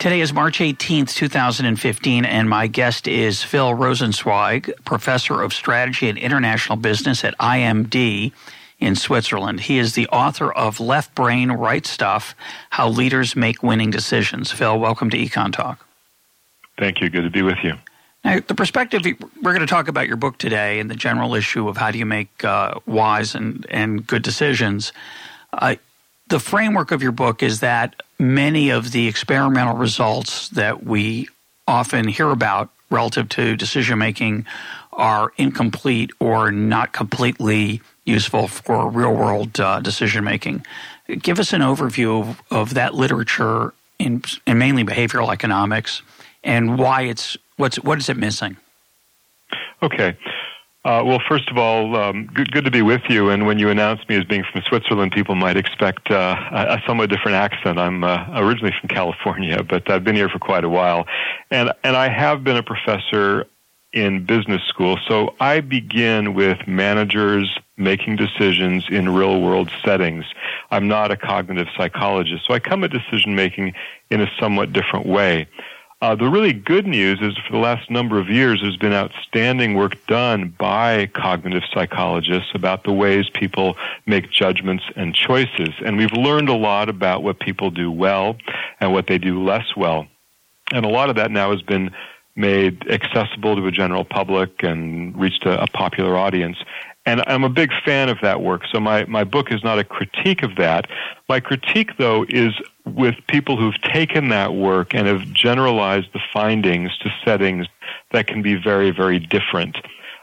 Today is March 18th, 2015, and my guest is Phil Rosenzweig, Professor of Strategy and International Business at IMD in Switzerland. He is the author of Left Brain, Right Stuff How Leaders Make Winning Decisions. Phil, welcome to Econ Talk. Thank you. Good to be with you. Now, the perspective we're going to talk about your book today and the general issue of how do you make uh, wise and, and good decisions. Uh, the framework of your book is that many of the experimental results that we often hear about relative to decision making are incomplete or not completely useful for real world uh, decision making. Give us an overview of, of that literature in, in mainly behavioral economics and why it's what's what is it missing? Okay. Uh, well, first of all, um, good, good to be with you. And when you announced me as being from Switzerland, people might expect uh, a, a somewhat different accent. I'm uh, originally from California, but I've been here for quite a while, and and I have been a professor in business school. So I begin with managers making decisions in real world settings. I'm not a cognitive psychologist, so I come at decision making in a somewhat different way. Uh, the really good news is for the last number of years, there's been outstanding work done by cognitive psychologists about the ways people make judgments and choices. And we've learned a lot about what people do well and what they do less well. And a lot of that now has been made accessible to a general public and reached a, a popular audience. And I'm a big fan of that work. So my, my book is not a critique of that. My critique, though, is with people who've taken that work and have generalized the findings to settings that can be very, very different.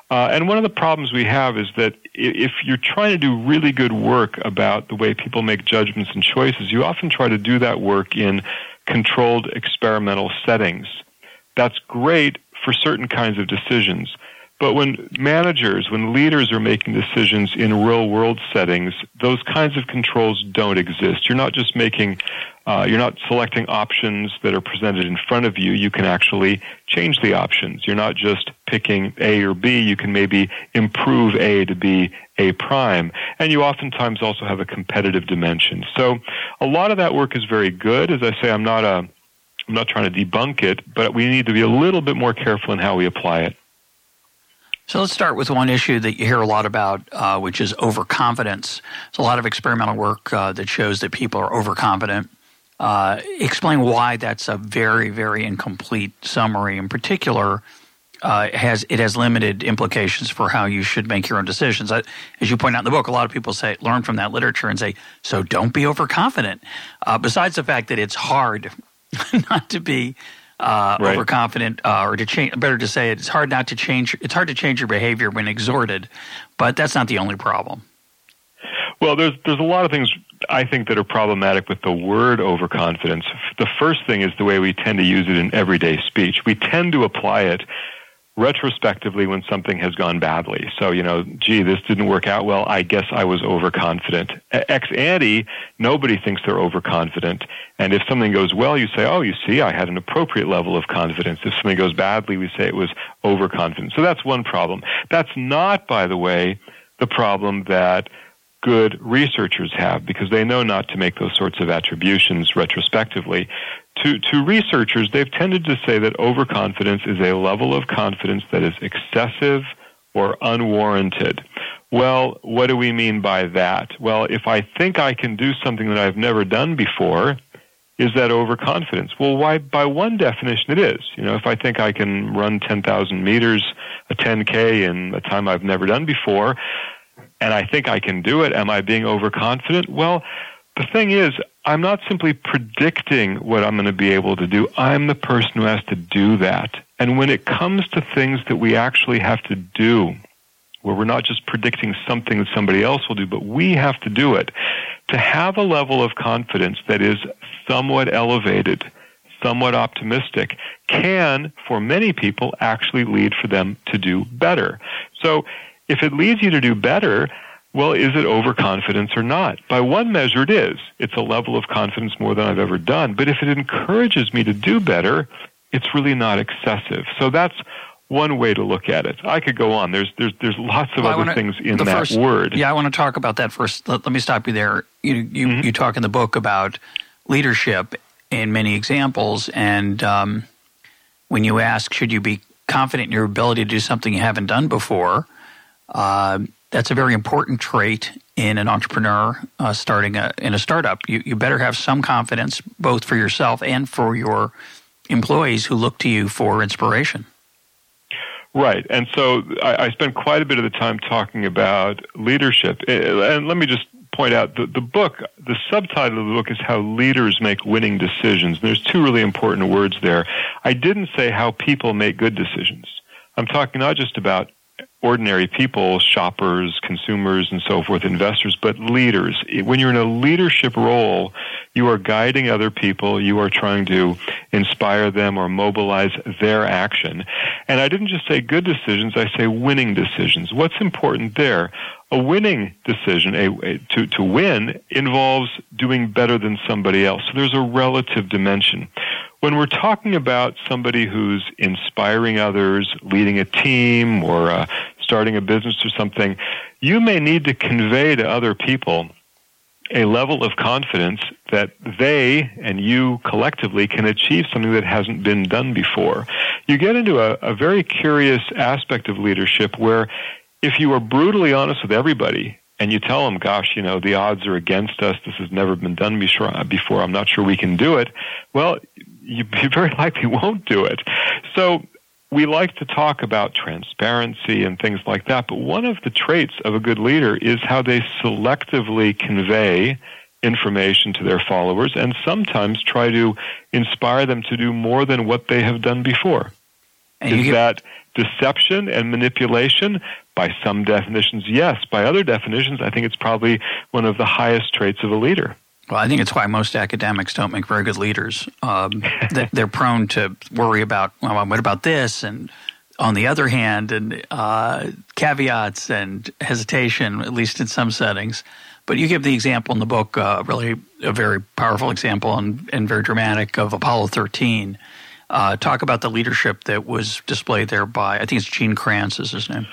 Uh, and one of the problems we have is that if you're trying to do really good work about the way people make judgments and choices, you often try to do that work in controlled experimental settings. That's great for certain kinds of decisions. But when managers, when leaders are making decisions in real world settings, those kinds of controls don't exist. You're not just making, uh, you're not selecting options that are presented in front of you. You can actually change the options. You're not just picking A or B. You can maybe improve A to be A prime. And you oftentimes also have a competitive dimension. So a lot of that work is very good. As I say, I'm not a, I'm not trying to debunk it, but we need to be a little bit more careful in how we apply it. So let's start with one issue that you hear a lot about, uh, which is overconfidence. There's a lot of experimental work uh, that shows that people are overconfident. Uh, explain why that's a very, very incomplete summary. In particular, uh, has it has limited implications for how you should make your own decisions. as you point out in the book, a lot of people say learn from that literature and say, so don't be overconfident. Uh, besides the fact that it's hard not to be uh, right. overconfident, uh, or to change. Better to say it, it's hard not to change. It's hard to change your behavior when exhorted, but that's not the only problem. Well, there's there's a lot of things I think that are problematic with the word overconfidence. The first thing is the way we tend to use it in everyday speech. We tend to apply it retrospectively when something has gone badly. So, you know, gee, this didn't work out well. I guess I was overconfident. Ex ante, nobody thinks they're overconfident. And if something goes well, you say, oh, you see, I had an appropriate level of confidence. If something goes badly, we say it was overconfident. So that's one problem. That's not, by the way, the problem that good researchers have because they know not to make those sorts of attributions retrospectively to, to researchers, they've tended to say that overconfidence is a level of confidence that is excessive or unwarranted. Well, what do we mean by that? Well, if I think I can do something that I've never done before, is that overconfidence? Well, why? By one definition, it is. You know, if I think I can run 10,000 meters, a 10K in a time I've never done before, and I think I can do it, am I being overconfident? Well, the thing is, I'm not simply predicting what I'm going to be able to do. I'm the person who has to do that. And when it comes to things that we actually have to do, where we're not just predicting something that somebody else will do, but we have to do it, to have a level of confidence that is somewhat elevated, somewhat optimistic, can, for many people, actually lead for them to do better. So if it leads you to do better, well, is it overconfidence or not? By one measure, it is. It's a level of confidence more than I've ever done. But if it encourages me to do better, it's really not excessive. So that's one way to look at it. I could go on. There's there's there's lots of well, other wanna, things in that first, word. Yeah, I want to talk about that first. Let, let me stop you there. You you, mm-hmm. you talk in the book about leadership in many examples, and um, when you ask, should you be confident in your ability to do something you haven't done before? Uh, that's a very important trait in an entrepreneur uh, starting a, in a startup. You, you better have some confidence both for yourself and for your employees who look to you for inspiration. Right. And so I, I spent quite a bit of the time talking about leadership. And let me just point out the, the book, the subtitle of the book is How Leaders Make Winning Decisions. There's two really important words there. I didn't say how people make good decisions. I'm talking not just about ordinary people, shoppers, consumers, and so forth, investors, but leaders. When you're in a leadership role, you are guiding other people, you are trying to inspire them or mobilize their action. And I didn't just say good decisions, I say winning decisions. What's important there? A winning decision, a, a, to, to win, involves doing better than somebody else. So there's a relative dimension. When we're talking about somebody who's inspiring others, leading a team, or uh, starting a business or something, you may need to convey to other people a level of confidence that they and you collectively can achieve something that hasn't been done before. You get into a, a very curious aspect of leadership where if you are brutally honest with everybody and you tell them, gosh, you know, the odds are against us, this has never been done before, I'm not sure we can do it, well, you very likely won't do it. So we like to talk about transparency and things like that, but one of the traits of a good leader is how they selectively convey information to their followers and sometimes try to inspire them to do more than what they have done before. And is get- that deception and manipulation? By some definitions, yes. By other definitions, I think it's probably one of the highest traits of a leader. Well, I think it's why most academics don't make very good leaders. Um, they're prone to worry about, well, what about this? And on the other hand, and uh, caveats and hesitation, at least in some settings. But you give the example in the book, uh, really a very powerful example and, and very dramatic of Apollo 13. Uh, talk about the leadership that was displayed there by, I think it's Gene Kranz is his name.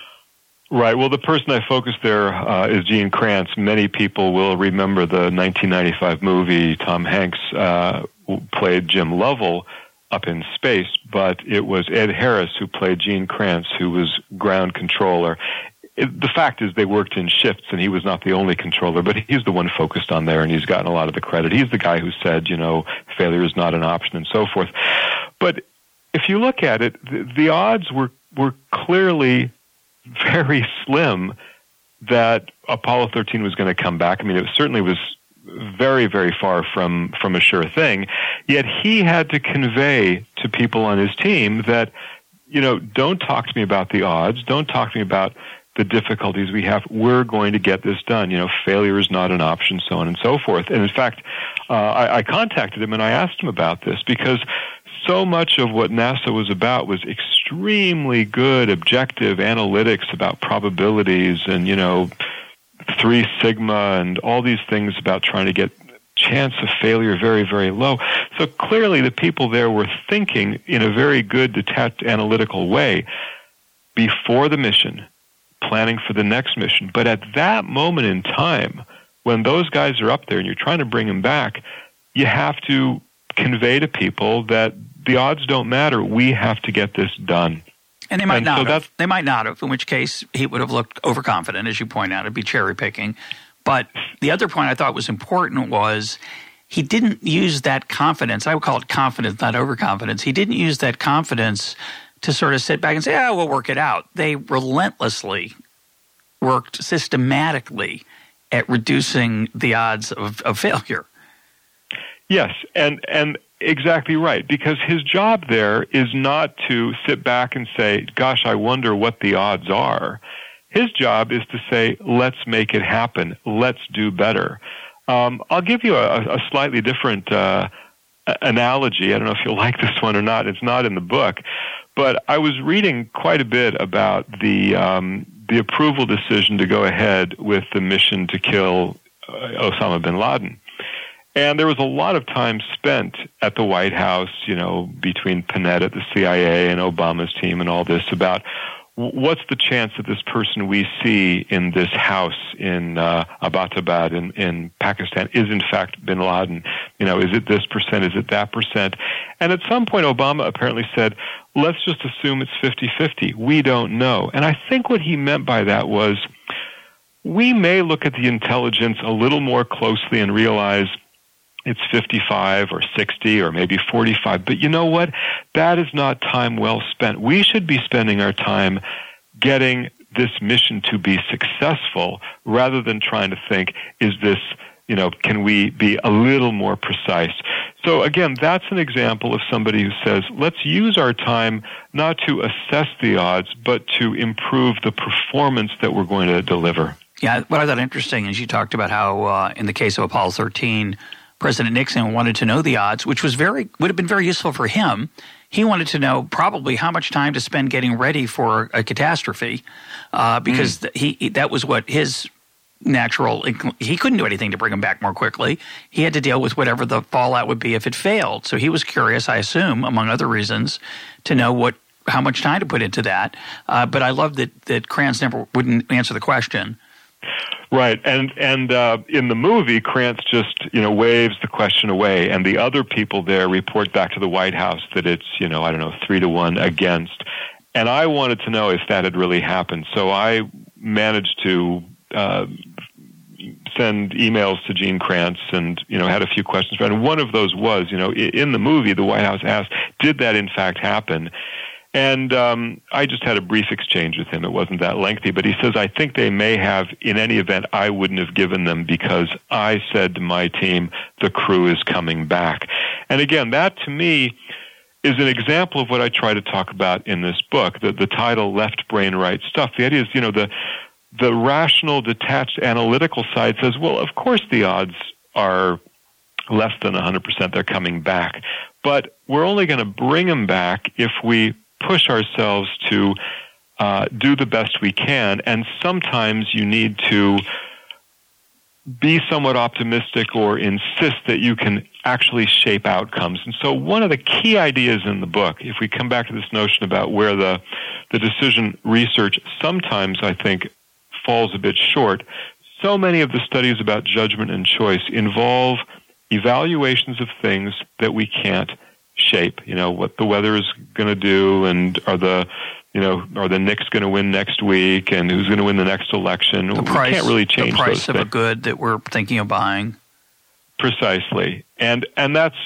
Right. Well, the person I focused there uh, is Gene Kranz. Many people will remember the 1995 movie. Tom Hanks uh, played Jim Lovell up in space, but it was Ed Harris who played Gene Kranz, who was ground controller. It, the fact is they worked in shifts and he was not the only controller, but he's the one focused on there and he's gotten a lot of the credit. He's the guy who said, you know, failure is not an option and so forth. But if you look at it, the, the odds were, were clearly very slim that Apollo 13 was going to come back. I mean, it certainly was very, very far from, from a sure thing. Yet he had to convey to people on his team that, you know, don't talk to me about the odds. Don't talk to me about the difficulties we have. We're going to get this done. You know, failure is not an option, so on and so forth. And in fact, uh, I, I contacted him and I asked him about this because so much of what NASA was about was extremely good objective analytics about probabilities and, you know, three sigma and all these things about trying to get chance of failure very, very low. So clearly the people there were thinking in a very good detached analytical way before the mission, planning for the next mission. But at that moment in time, when those guys are up there and you're trying to bring them back, you have to convey to people that the odds don't matter. We have to get this done. And they might and not so have. They might not have, in which case he would have looked overconfident, as you point out. It'd be cherry picking. But the other point I thought was important was he didn't use that confidence. I would call it confidence, not overconfidence. He didn't use that confidence to sort of sit back and say, "Ah, oh, we'll work it out." They relentlessly worked systematically at reducing the odds of, of failure. Yes, and and exactly right because his job there is not to sit back and say, "Gosh, I wonder what the odds are." His job is to say, "Let's make it happen. Let's do better." Um, I'll give you a, a slightly different uh, analogy. I don't know if you'll like this one or not. It's not in the book, but I was reading quite a bit about the um, the approval decision to go ahead with the mission to kill uh, Osama bin Laden. And there was a lot of time spent at the White House, you know, between Panetta at the CIA and Obama's team and all this about what's the chance that this person we see in this house in uh, Abbottabad in, in Pakistan is in fact bin Laden? You know, is it this percent? Is it that percent? And at some point, Obama apparently said, let's just assume it's 50-50. We don't know. And I think what he meant by that was we may look at the intelligence a little more closely and realize – it's 55 or 60 or maybe 45. But you know what? That is not time well spent. We should be spending our time getting this mission to be successful rather than trying to think, is this, you know, can we be a little more precise? So again, that's an example of somebody who says, let's use our time not to assess the odds, but to improve the performance that we're going to deliver. Yeah, what I thought interesting is you talked about how, uh, in the case of Apollo 13, President Nixon wanted to know the odds, which was very would have been very useful for him. He wanted to know probably how much time to spend getting ready for a catastrophe, uh, because mm. he that was what his natural. He couldn't do anything to bring him back more quickly. He had to deal with whatever the fallout would be if it failed. So he was curious, I assume, among other reasons, to know what how much time to put into that. Uh, but I love that that Kranz never wouldn't answer the question. Right, and and uh, in the movie, Kranz just you know waves the question away, and the other people there report back to the White House that it's you know I don't know three to one against, and I wanted to know if that had really happened, so I managed to. Uh, send emails to Gene Kranz and you know had a few questions. And one of those was, you know, in the movie, the White House asked, "Did that in fact happen?" And um, I just had a brief exchange with him. It wasn't that lengthy, but he says, I think they may have, in any event, I wouldn't have given them because I said to my team, the crew is coming back. And again, that to me is an example of what I try to talk about in this book. The, the title, Left Brain, Right Stuff. The idea is, you know, the, the rational, detached, analytical side says, well, of course the odds are less than 100% they're coming back. But we're only going to bring them back if we push ourselves to uh, do the best we can, and sometimes you need to be somewhat optimistic or insist that you can actually shape outcomes. And so one of the key ideas in the book, if we come back to this notion about where the, the decision research sometimes I think falls a bit short, so many of the studies about judgment and choice involve evaluations of things that we can't shape. You know what the weather is going to do, and are the you know are the Knicks going to win next week, and who's going to win the next election? The price, we can't really change the price of things. a good that we're thinking of buying. Precisely, and and that's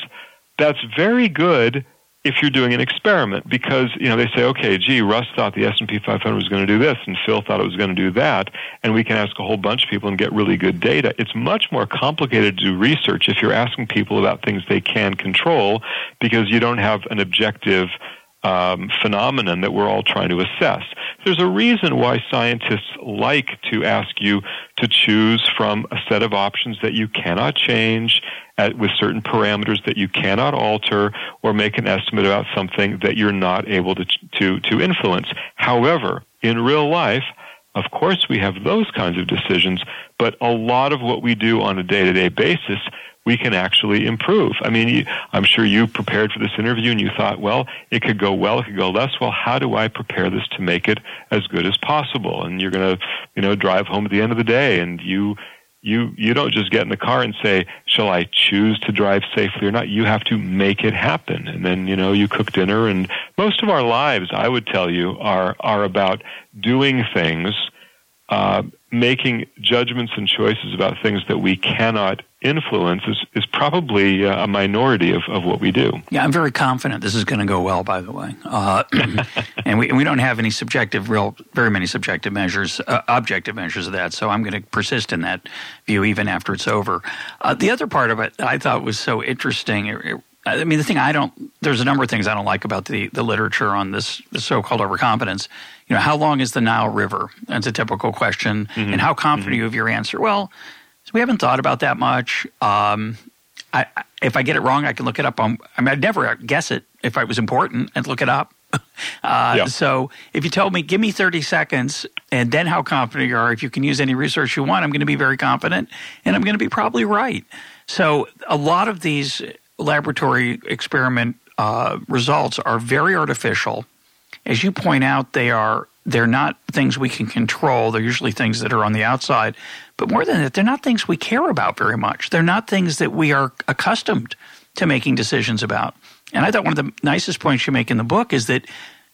that's very good if you're doing an experiment because you know they say okay gee russ thought the s&p 500 was going to do this and phil thought it was going to do that and we can ask a whole bunch of people and get really good data it's much more complicated to do research if you're asking people about things they can control because you don't have an objective um, phenomenon that we're all trying to assess. There's a reason why scientists like to ask you to choose from a set of options that you cannot change at, with certain parameters that you cannot alter or make an estimate about something that you're not able to, to, to influence. However, in real life, of course, we have those kinds of decisions, but a lot of what we do on a day to day basis, we can actually improve. I mean, you, I'm sure you prepared for this interview and you thought, well, it could go well, it could go less well. How do I prepare this to make it as good as possible? And you're going to, you know, drive home at the end of the day and you you you don't just get in the car and say shall i choose to drive safely or not? You have to make it happen. And then you know you cook dinner and most of our lives i would tell you are are about doing things uh, making judgments and choices about things that we cannot influence is, is probably uh, a minority of, of what we do. Yeah, I'm very confident this is going to go well, by the way. Uh, and we, we don't have any subjective, real, very many subjective measures, uh, objective measures of that. So I'm going to persist in that view even after it's over. Uh, the other part of it I thought was so interesting. It, it, I mean, the thing I don't, there's a number of things I don't like about the, the literature on this, this so called overconfidence. You know, how long is the Nile River? That's a typical question. Mm-hmm. And how confident mm-hmm. are you of your answer? Well, we haven't thought about that much. Um, I, if I get it wrong, I can look it up on. I mean, I'd never guess it if it was important and look it up. Uh, yeah. So if you told me, give me 30 seconds and then how confident you are, if you can use any research you want, I'm going to be very confident and I'm going to be probably right. So a lot of these laboratory experiment uh, results are very artificial. As you point out, they are they're not things we can control. They're usually things that are on the outside. But more than that, they're not things we care about very much. They're not things that we are accustomed to making decisions about. And I thought one of the nicest points you make in the book is that,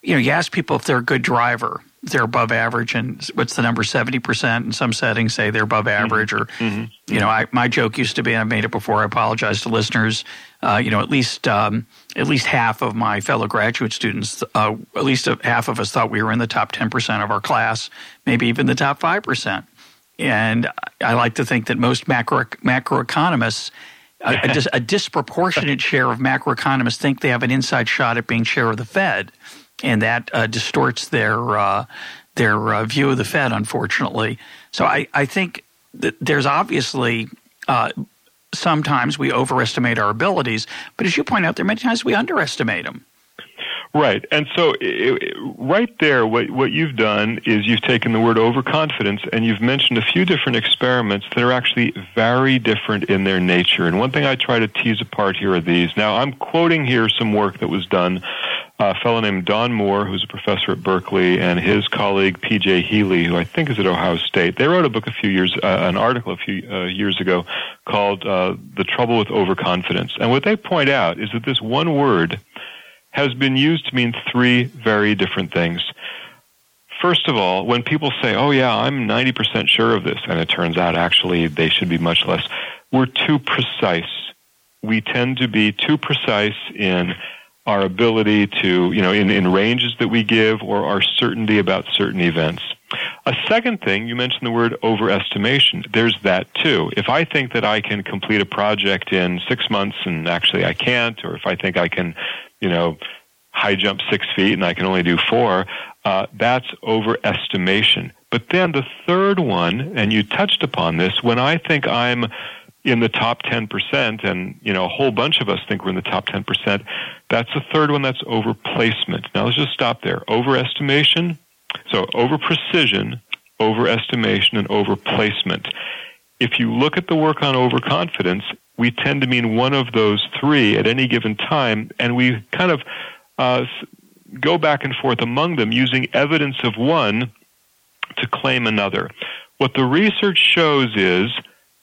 you know, you ask people if they're a good driver, they're above average, and what's the number, 70% in some settings say they're above mm-hmm. average. Or, mm-hmm. you know, I, my joke used to be, and I've made it before, I apologize to listeners, uh, you know, at least um, at least half of my fellow graduate students, uh, at least half of us thought we were in the top 10% of our class, maybe even the top 5%. And I like to think that most macro macroeconomists a, a, dis, a, disproportionate share of macroeconomists think they have an inside shot at being chair of the Fed, and that uh, distorts their uh, their uh, view of the Fed, unfortunately. So I, I think that there's obviously uh, sometimes we overestimate our abilities, but as you point out, there are many times we underestimate them. Right. And so it, right there, what, what you've done is you've taken the word overconfidence and you've mentioned a few different experiments that are actually very different in their nature. And one thing I try to tease apart here are these. Now, I'm quoting here some work that was done. A fellow named Don Moore, who's a professor at Berkeley, and his colleague P.J. Healy, who I think is at Ohio State. They wrote a book a few years, uh, an article a few uh, years ago called uh, "The Trouble with Overconfidence." And what they point out is that this one word has been used to mean three very different things. First of all, when people say, oh, yeah, I'm 90% sure of this, and it turns out actually they should be much less, we're too precise. We tend to be too precise in our ability to, you know, in, in ranges that we give or our certainty about certain events. A second thing, you mentioned the word overestimation. There's that too. If I think that I can complete a project in six months and actually I can't, or if I think I can you know, high jump six feet and I can only do four, uh, that's overestimation. But then the third one, and you touched upon this, when I think I'm in the top 10%, and, you know, a whole bunch of us think we're in the top 10%, that's the third one, that's overplacement. Now let's just stop there. Overestimation, so over precision, overestimation, and overplacement. If you look at the work on overconfidence, we tend to mean one of those three at any given time, and we kind of uh, go back and forth among them using evidence of one to claim another. What the research shows is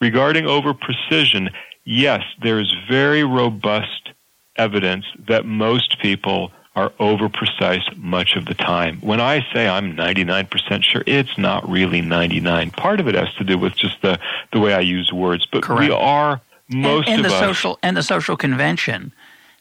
regarding over precision, yes, there is very robust evidence that most people are over precise much of the time. When I say I'm 99% sure, it's not really 99. Part of it has to do with just the, the way I use words, but Correct. we are most and, and of the us, social and the social convention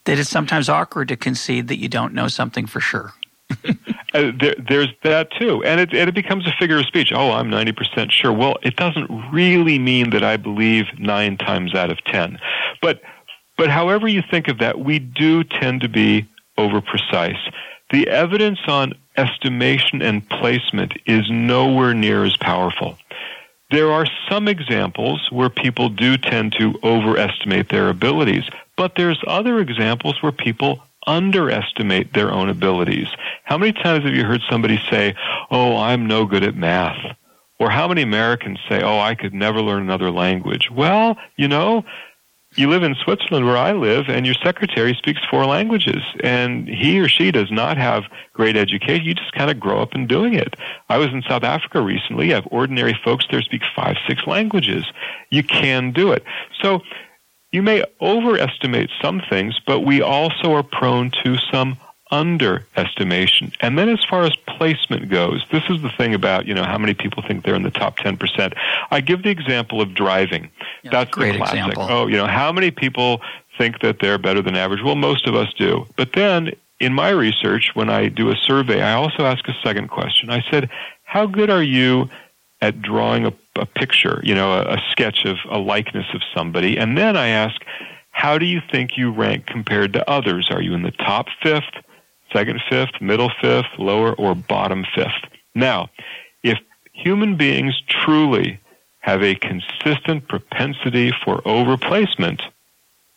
that it's sometimes awkward to concede that you don't know something for sure. uh, there, there's that too, and it, and it becomes a figure of speech. Oh, I'm 90% sure. Well, it doesn't really mean that I believe nine times out of ten, but but however you think of that, we do tend to be over precise. The evidence on estimation and placement is nowhere near as powerful. There are some examples where people do tend to overestimate their abilities, but there's other examples where people underestimate their own abilities. How many times have you heard somebody say, "Oh, I'm no good at math?" Or how many Americans say, "Oh, I could never learn another language?" Well, you know, you live in Switzerland where I live, and your secretary speaks four languages, and he or she does not have great education. You just kind of grow up in doing it. I was in South Africa recently. I have ordinary folks there speak five, six languages. You can do it. So you may overestimate some things, but we also are prone to some underestimation. And then as far as placement goes, this is the thing about, you know, how many people think they're in the top 10%. I give the example of driving. Yeah, That's great the classic. Example. Oh, you know, how many people think that they're better than average? Well, most of us do. But then in my research, when I do a survey, I also ask a second question. I said, how good are you at drawing a, a picture, you know, a, a sketch of a likeness of somebody? And then I ask, how do you think you rank compared to others? Are you in the top fifth? Second fifth, middle fifth, lower, or bottom fifth. Now, if human beings truly have a consistent propensity for overplacement,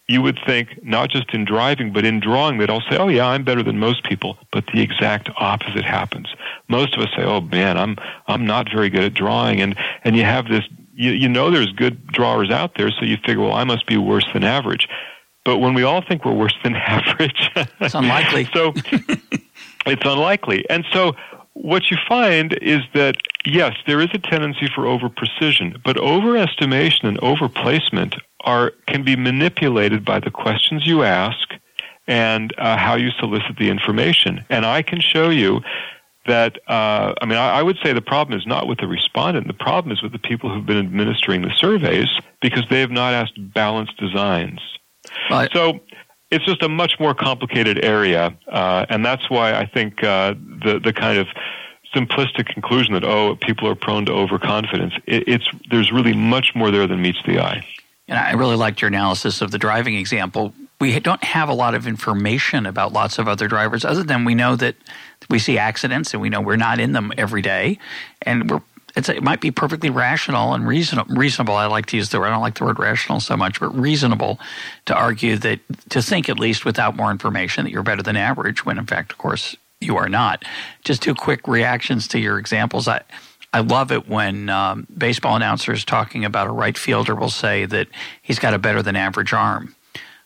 you would think not just in driving but in drawing that I'll say, "Oh yeah, I'm better than most people," but the exact opposite happens. Most of us say, "Oh man, I'm I'm not very good at drawing," and and you have this, you you know, there's good drawers out there, so you figure, well, I must be worse than average. But when we all think we're worse than average, it's unlikely. so it's unlikely, and so what you find is that yes, there is a tendency for over precision, but overestimation and overplacement are can be manipulated by the questions you ask and uh, how you solicit the information. And I can show you that. Uh, I mean, I, I would say the problem is not with the respondent. The problem is with the people who've been administering the surveys because they have not asked balanced designs. Right. So it's just a much more complicated area, uh, and that's why I think uh, the the kind of simplistic conclusion that oh people are prone to overconfidence. It, it's there's really much more there than meets the eye. And I really liked your analysis of the driving example. We don't have a lot of information about lots of other drivers, other than we know that we see accidents and we know we're not in them every day, and we're it might be perfectly rational and reasonable. Reasonable. I like to use the word. I don't like the word rational so much, but reasonable to argue that to think at least without more information that you're better than average. When in fact, of course, you are not. Just two quick reactions to your examples. I I love it when um, baseball announcers talking about a right fielder will say that he's got a better than average arm.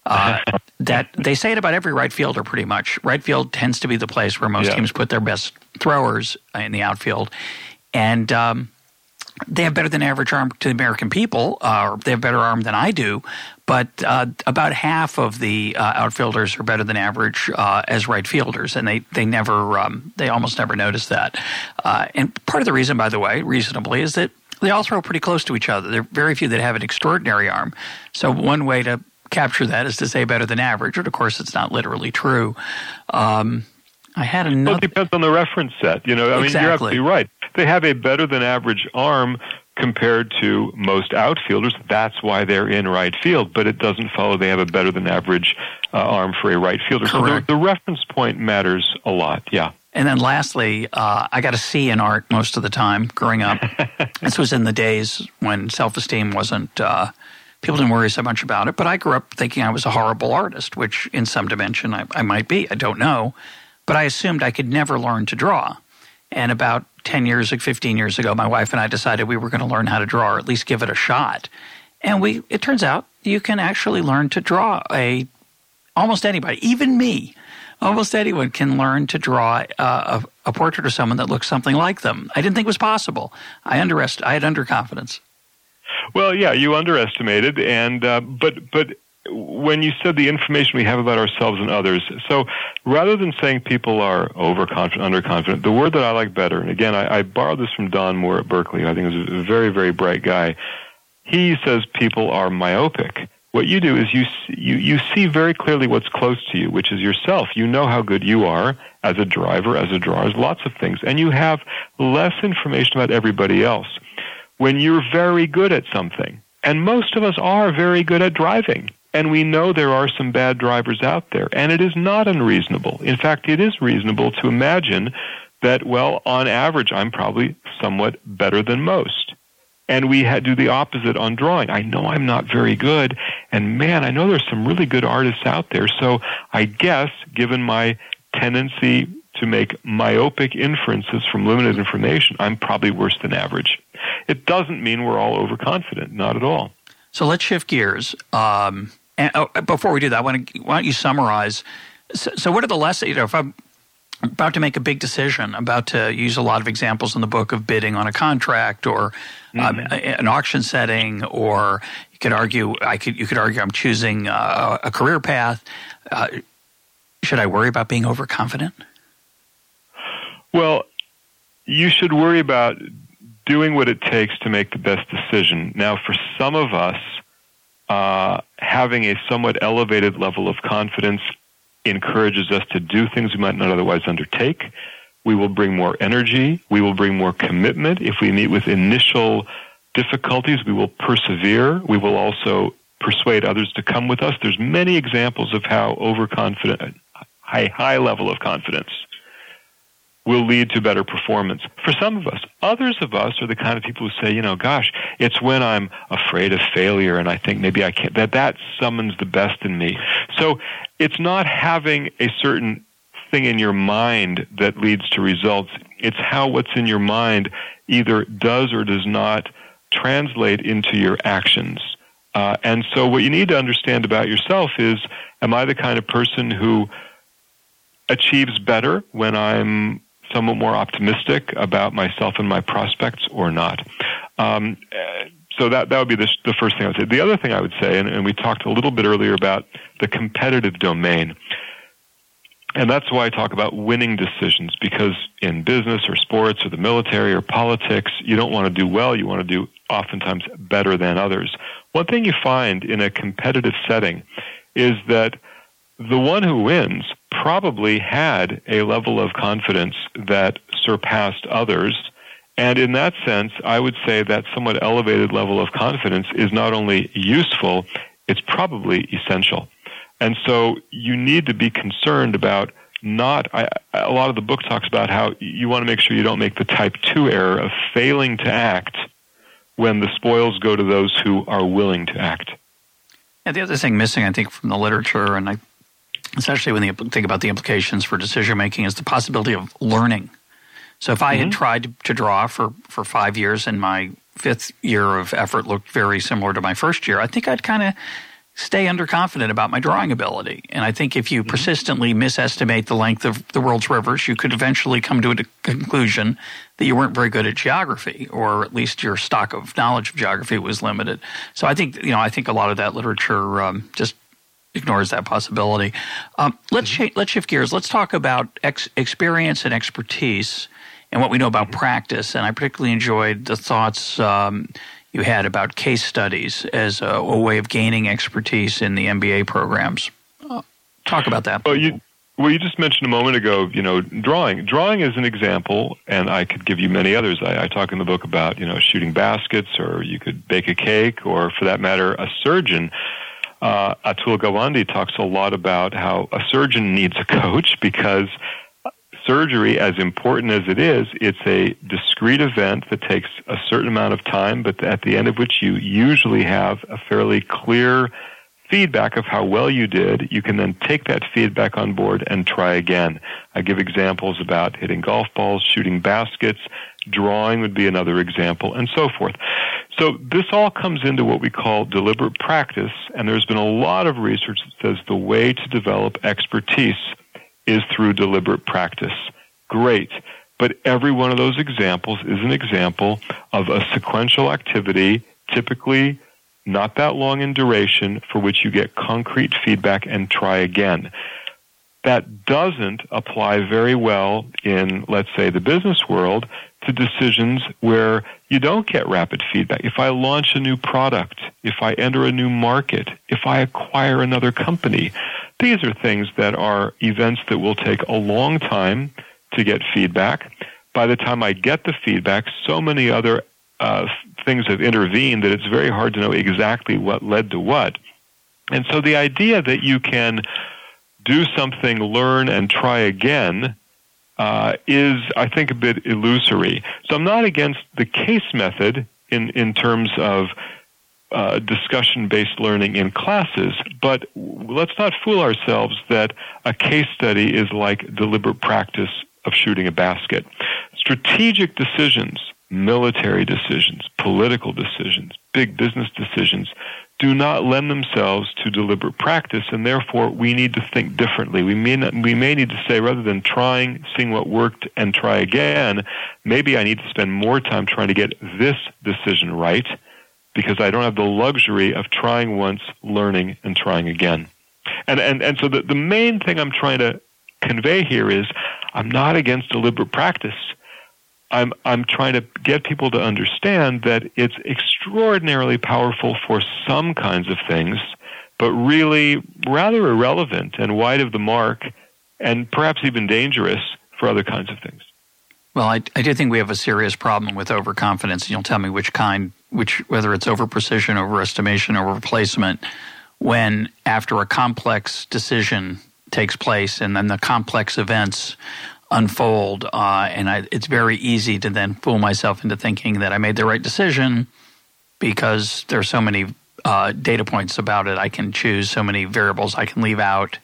Uh, that they say it about every right fielder pretty much. Right field tends to be the place where most yeah. teams put their best throwers in the outfield, and um, they have better than average arm to the American people, uh, or they have better arm than I do. But uh, about half of the uh, outfielders are better than average uh, as right fielders, and they they never um, they almost never notice that. Uh, and part of the reason, by the way, reasonably, is that they all throw pretty close to each other. There are very few that have an extraordinary arm. So one way to capture that is to say better than average, but of course it's not literally true. Um, I had another. Well, it depends on the reference set. You know, I exactly. mean, you're absolutely right. They have a better than average arm compared to most outfielders. That's why they're in right field, but it doesn't follow they have a better than average uh, arm for a right fielder. Correct. So the, the, reference point matters a lot. Yeah. And then lastly, uh, I got a C in art most of the time growing up. this was in the days when self esteem wasn't. Uh, people didn't worry so much about it, but I grew up thinking I was a horrible artist, which in some dimension I, I might be. I don't know. But I assumed I could never learn to draw. And about 10 years, like 15 years ago, my wife and I decided we were going to learn how to draw or at least give it a shot. And we, it turns out you can actually learn to draw a, almost anybody, even me, almost anyone can learn to draw a, a, portrait of someone that looks something like them. I didn't think it was possible. I underest, I had underconfidence. Well, yeah, you underestimated, and uh, but but when you said the information we have about ourselves and others, so rather than saying people are overconfident, underconfident, the word that I like better, and again, I, I borrowed this from Don Moore at Berkeley, I think is a very, very bright guy. He says people are myopic. What you do is you, you, you see very clearly what's close to you, which is yourself. You know how good you are as a driver, as a drawer, as lots of things, and you have less information about everybody else. When you're very good at something, and most of us are very good at driving, and we know there are some bad drivers out there. And it is not unreasonable. In fact, it is reasonable to imagine that, well, on average, I'm probably somewhat better than most. And we do the opposite on drawing. I know I'm not very good, and man, I know there's some really good artists out there. So I guess, given my tendency to make myopic inferences from limited information, I'm probably worse than average. It doesn't mean we're all overconfident, not at all. So let's shift gears. Um, and oh, before we do that, why don't, why don't you summarize? So, so, what are the lessons? You know, if I'm about to make a big decision, about to use a lot of examples in the book of bidding on a contract or um, mm-hmm. um, an auction setting, or you could argue, I could you could argue I'm choosing uh, a career path. Uh, should I worry about being overconfident? Well, you should worry about doing what it takes to make the best decision. Now, for some of us, uh, having a somewhat elevated level of confidence encourages us to do things we might not otherwise undertake. We will bring more energy. We will bring more commitment. If we meet with initial difficulties, we will persevere. We will also persuade others to come with us. There's many examples of how overconfident, high, high level of confidence will lead to better performance for some of us. Others of us are the kind of people who say, you know, gosh, it's when I'm afraid of failure and I think maybe I can't, that that summons the best in me. So it's not having a certain thing in your mind that leads to results. It's how what's in your mind either does or does not translate into your actions. Uh, and so what you need to understand about yourself is, am I the kind of person who achieves better when I'm somewhat more optimistic about myself and my prospects or not. Um, so that that would be the, the first thing I would say. The other thing I would say, and, and we talked a little bit earlier about the competitive domain, and that's why I talk about winning decisions because in business or sports or the military or politics, you don't want to do well. You want to do oftentimes better than others. One thing you find in a competitive setting is that the one who wins probably had a level of confidence that surpassed others. And in that sense, I would say that somewhat elevated level of confidence is not only useful, it's probably essential. And so you need to be concerned about not, I, a lot of the book talks about how you want to make sure you don't make the type 2 error of failing to act when the spoils go to those who are willing to act. And the other thing missing, I think, from the literature, and I especially when you think about the implications for decision making, is the possibility of learning. So if I mm-hmm. had tried to draw for, for five years and my fifth year of effort looked very similar to my first year, I think I'd kind of stay underconfident about my drawing ability. And I think if you mm-hmm. persistently misestimate the length of the world's rivers, you could eventually come to a conclusion that you weren't very good at geography, or at least your stock of knowledge of geography was limited. So I think you know I think a lot of that literature um, just ignores that possibility. Um, let's mm-hmm. sh- let's shift gears. Let's talk about ex- experience and expertise, and what we know about mm-hmm. practice. And I particularly enjoyed the thoughts um, you had about case studies as a, a, way of gaining expertise in the MBA programs. Uh, talk about that. Well, you. Well, you just mentioned a moment ago, you know, drawing. Drawing is an example, and I could give you many others. I, I talk in the book about, you know, shooting baskets, or you could bake a cake, or for that matter, a surgeon uh, Atul Gawande talks a lot about how a surgeon needs a coach because surgery, as important as it is, it's a discrete event that takes a certain amount of time, but at the end of which you usually have a fairly clear feedback of how well you did. You can then take that feedback on board and try again. I give examples about hitting golf balls, shooting baskets, drawing would be another example, and so forth. So this all comes into what we call deliberate practice, and there's been a lot of research that says the way to develop expertise is through deliberate practice. Great. But every one of those examples is an example of a sequential activity, typically not that long in duration, for which you get concrete feedback and try again. That doesn't apply very well in, let's say, the business world to decisions where you don't get rapid feedback. If I launch a new product, if I enter a new market, if I acquire another company, these are things that are events that will take a long time to get feedback. By the time I get the feedback, so many other uh, things have intervened that it's very hard to know exactly what led to what. And so the idea that you can do something, learn, and try again uh, is, I think, a bit illusory. So I'm not against the case method in, in terms of uh, discussion based learning in classes, but let's not fool ourselves that a case study is like deliberate practice of shooting a basket. Strategic decisions, military decisions, political decisions, big business decisions do not lend themselves to deliberate practice, and therefore we need to think differently. We may, not, we may need to say, rather than trying, seeing what worked, and try again, maybe I need to spend more time trying to get this decision right because I don't have the luxury of trying once, learning, and trying again. And, and, and so the, the main thing I'm trying to convey here is I'm not against deliberate practice. I'm I'm trying to get people to understand that it's extraordinarily powerful for some kinds of things, but really rather irrelevant and wide of the mark, and perhaps even dangerous for other kinds of things. Well, I, I do think we have a serious problem with overconfidence, and you'll tell me which kind, which whether it's overprecision, overestimation, or replacement. When after a complex decision takes place, and then the complex events unfold, uh, and I, it's very easy to then fool myself into thinking that I made the right decision because there are so many uh, data points about it. I can choose so many variables I can leave out.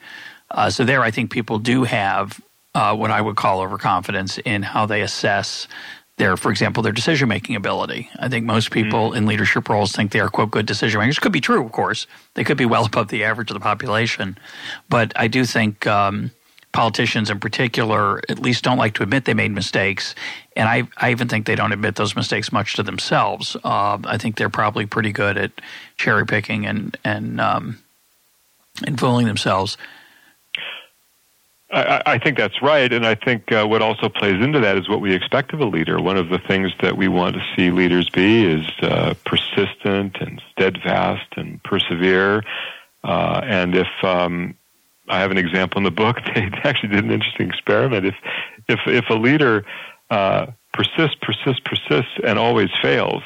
Uh, so there, I think people do have uh, what I would call overconfidence in how they assess their, for example, their decision making ability. I think most people mm in leadership roles think they are quote good decision makers. Could be true, of course. They could be well above the average of the population, but I do think. Um, politicians in particular at least don't like to admit they made mistakes. And I, I even think they don't admit those mistakes much to themselves. Uh, I think they're probably pretty good at cherry picking and, and, um, and fooling themselves. I, I think that's right, and I think uh, what also plays into that is what we expect of a leader. One of the things that we want to see leaders be is uh, persistent and steadfast and persevere. Uh, and if um, I have an example in the book. They actually did an interesting experiment. If if if a leader uh, persists, persists, persists, and always fails,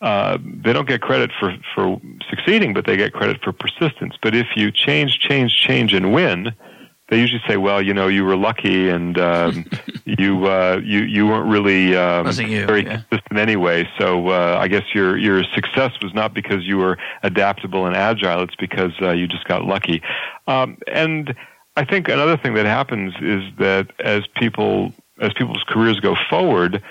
uh, they don't get credit for for succeeding, but they get credit for persistence. But if you change, change, change, and win, they usually say, "Well, you know, you were lucky, and um, you uh, you you weren't really um, you, very yeah. consistent anyway. So uh, I guess your your success was not because you were adaptable and agile; it's because uh, you just got lucky." Um, and I think another thing that happens is that as people as people's careers go forward,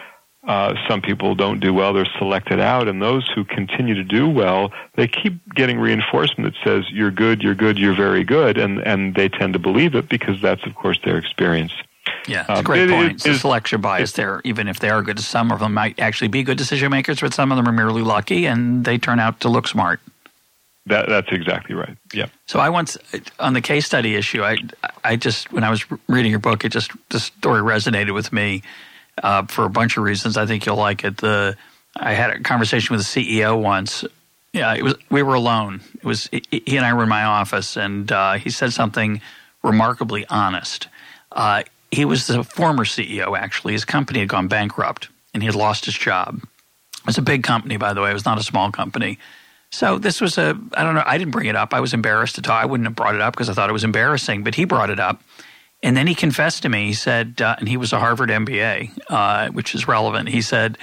uh, some people don't do well, they're selected out, and those who continue to do well, they keep getting reinforcement that says, you're good, you're good, you're very good, and, and they tend to believe it because that's, of course, their experience. Yeah, it's a um, great point. It, it's a selection bias there. Even if they are good, some of them might actually be good decision makers, but some of them are merely lucky and they turn out to look smart. That, that's exactly right. Yeah. So I once on the case study issue, I I just when I was reading your book, it just the story resonated with me uh, for a bunch of reasons. I think you'll like it. The I had a conversation with the CEO once. Yeah, it was we were alone. It was he and I were in my office, and uh, he said something remarkably honest. Uh, he was the former CEO. Actually, his company had gone bankrupt, and he had lost his job. It was a big company, by the way. It was not a small company. So this was a I don't know. I didn't bring it up. I was embarrassed to talk. I wouldn't have brought it up because I thought it was embarrassing. But he brought it up, and then he confessed to me. He said, uh, and he was a Harvard MBA, uh, which is relevant. He said,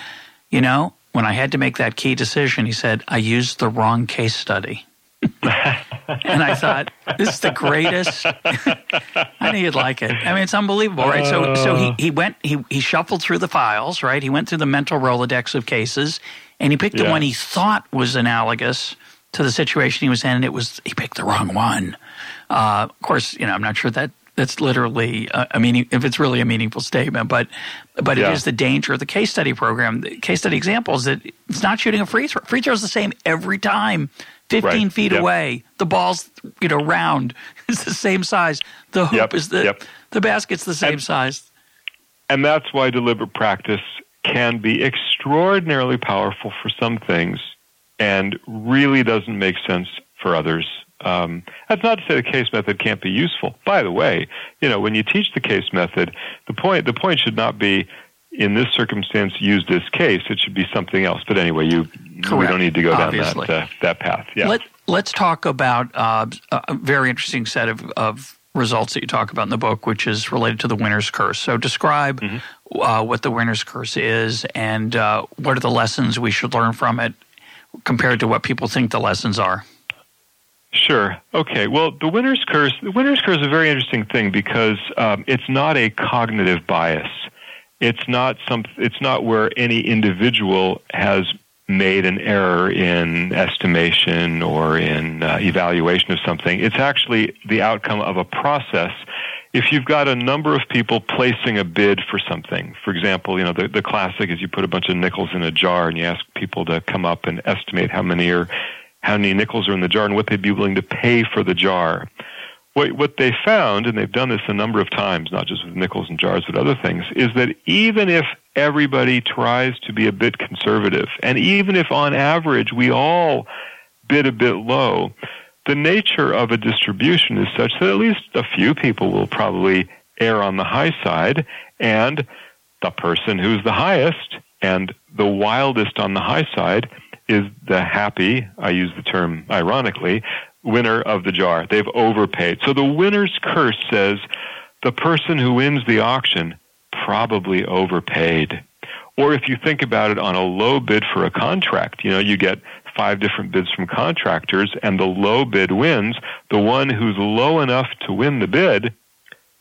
you know, when I had to make that key decision, he said, I used the wrong case study. And I thought, this is the greatest. I knew you'd like it. I mean, it's unbelievable, right? So, so he, he went, he, he shuffled through the files, right? He went through the mental Rolodex of cases, and he picked yeah. the one he thought was analogous to the situation he was in, and it was, he picked the wrong one. Uh, of course, you know, I'm not sure that that's literally a, a meaning if it's really a meaningful statement but but yeah. it is the danger of the case study program the case study examples that it's not shooting a free throw free throw is the same every time 15 right. feet yep. away the ball's you know round it's the same size the hoop yep. is the yep. the basket's the same and, size and that's why deliberate practice can be extraordinarily powerful for some things and really doesn't make sense for others um, that's not to say the case method can't be useful. By the way, you know, when you teach the case method, the point the point should not be in this circumstance use this case. It should be something else. But anyway, you Correct. we don't need to go Obviously. down that uh, that path. Yeah. Let, let's talk about uh, a very interesting set of, of results that you talk about in the book, which is related to the winner's curse. So describe mm-hmm. uh, what the winner's curse is and uh, what are the lessons we should learn from it compared to what people think the lessons are. Sure. Okay. Well, the winner's curse. The winner's curse is a very interesting thing because um, it's not a cognitive bias. It's not some. It's not where any individual has made an error in estimation or in uh, evaluation of something. It's actually the outcome of a process. If you've got a number of people placing a bid for something, for example, you know the, the classic is you put a bunch of nickels in a jar and you ask people to come up and estimate how many are how many nickels are in the jar and what they'd be willing to pay for the jar. What, what they found, and they've done this a number of times, not just with nickels and jars, but other things, is that even if everybody tries to be a bit conservative, and even if on average we all bid a bit low, the nature of a distribution is such that at least a few people will probably err on the high side, and the person who's the highest and the wildest on the high side is the happy, I use the term ironically, winner of the jar. They've overpaid. So the winner's curse says the person who wins the auction probably overpaid. Or if you think about it on a low bid for a contract, you know, you get five different bids from contractors and the low bid wins, the one who's low enough to win the bid,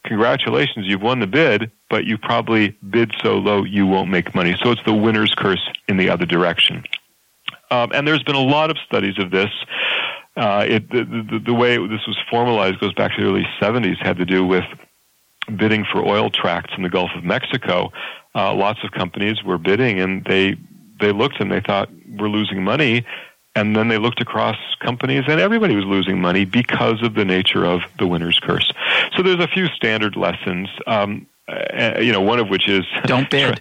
congratulations, you've won the bid, but you probably bid so low you won't make money. So it's the winner's curse in the other direction. Um, and there's been a lot of studies of this. Uh, it, the, the, the way this was formalized goes back to the early 70s, had to do with bidding for oil tracts in the Gulf of Mexico. Uh, lots of companies were bidding, and they they looked and they thought we're losing money, and then they looked across companies, and everybody was losing money because of the nature of the winner's curse. So there's a few standard lessons. Um, uh, you know, one of which is don't bid.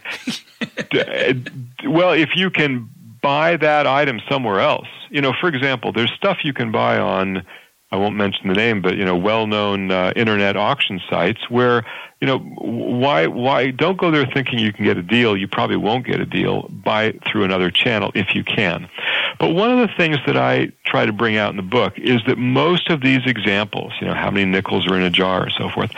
well, if you can buy that item somewhere else. You know, for example, there's stuff you can buy on I won't mention the name, but you know, well-known uh, internet auction sites where you know why why don't go there thinking you can get a deal. You probably won't get a deal. Buy through another channel if you can. But one of the things that I try to bring out in the book is that most of these examples, you know, how many nickels are in a jar or so forth,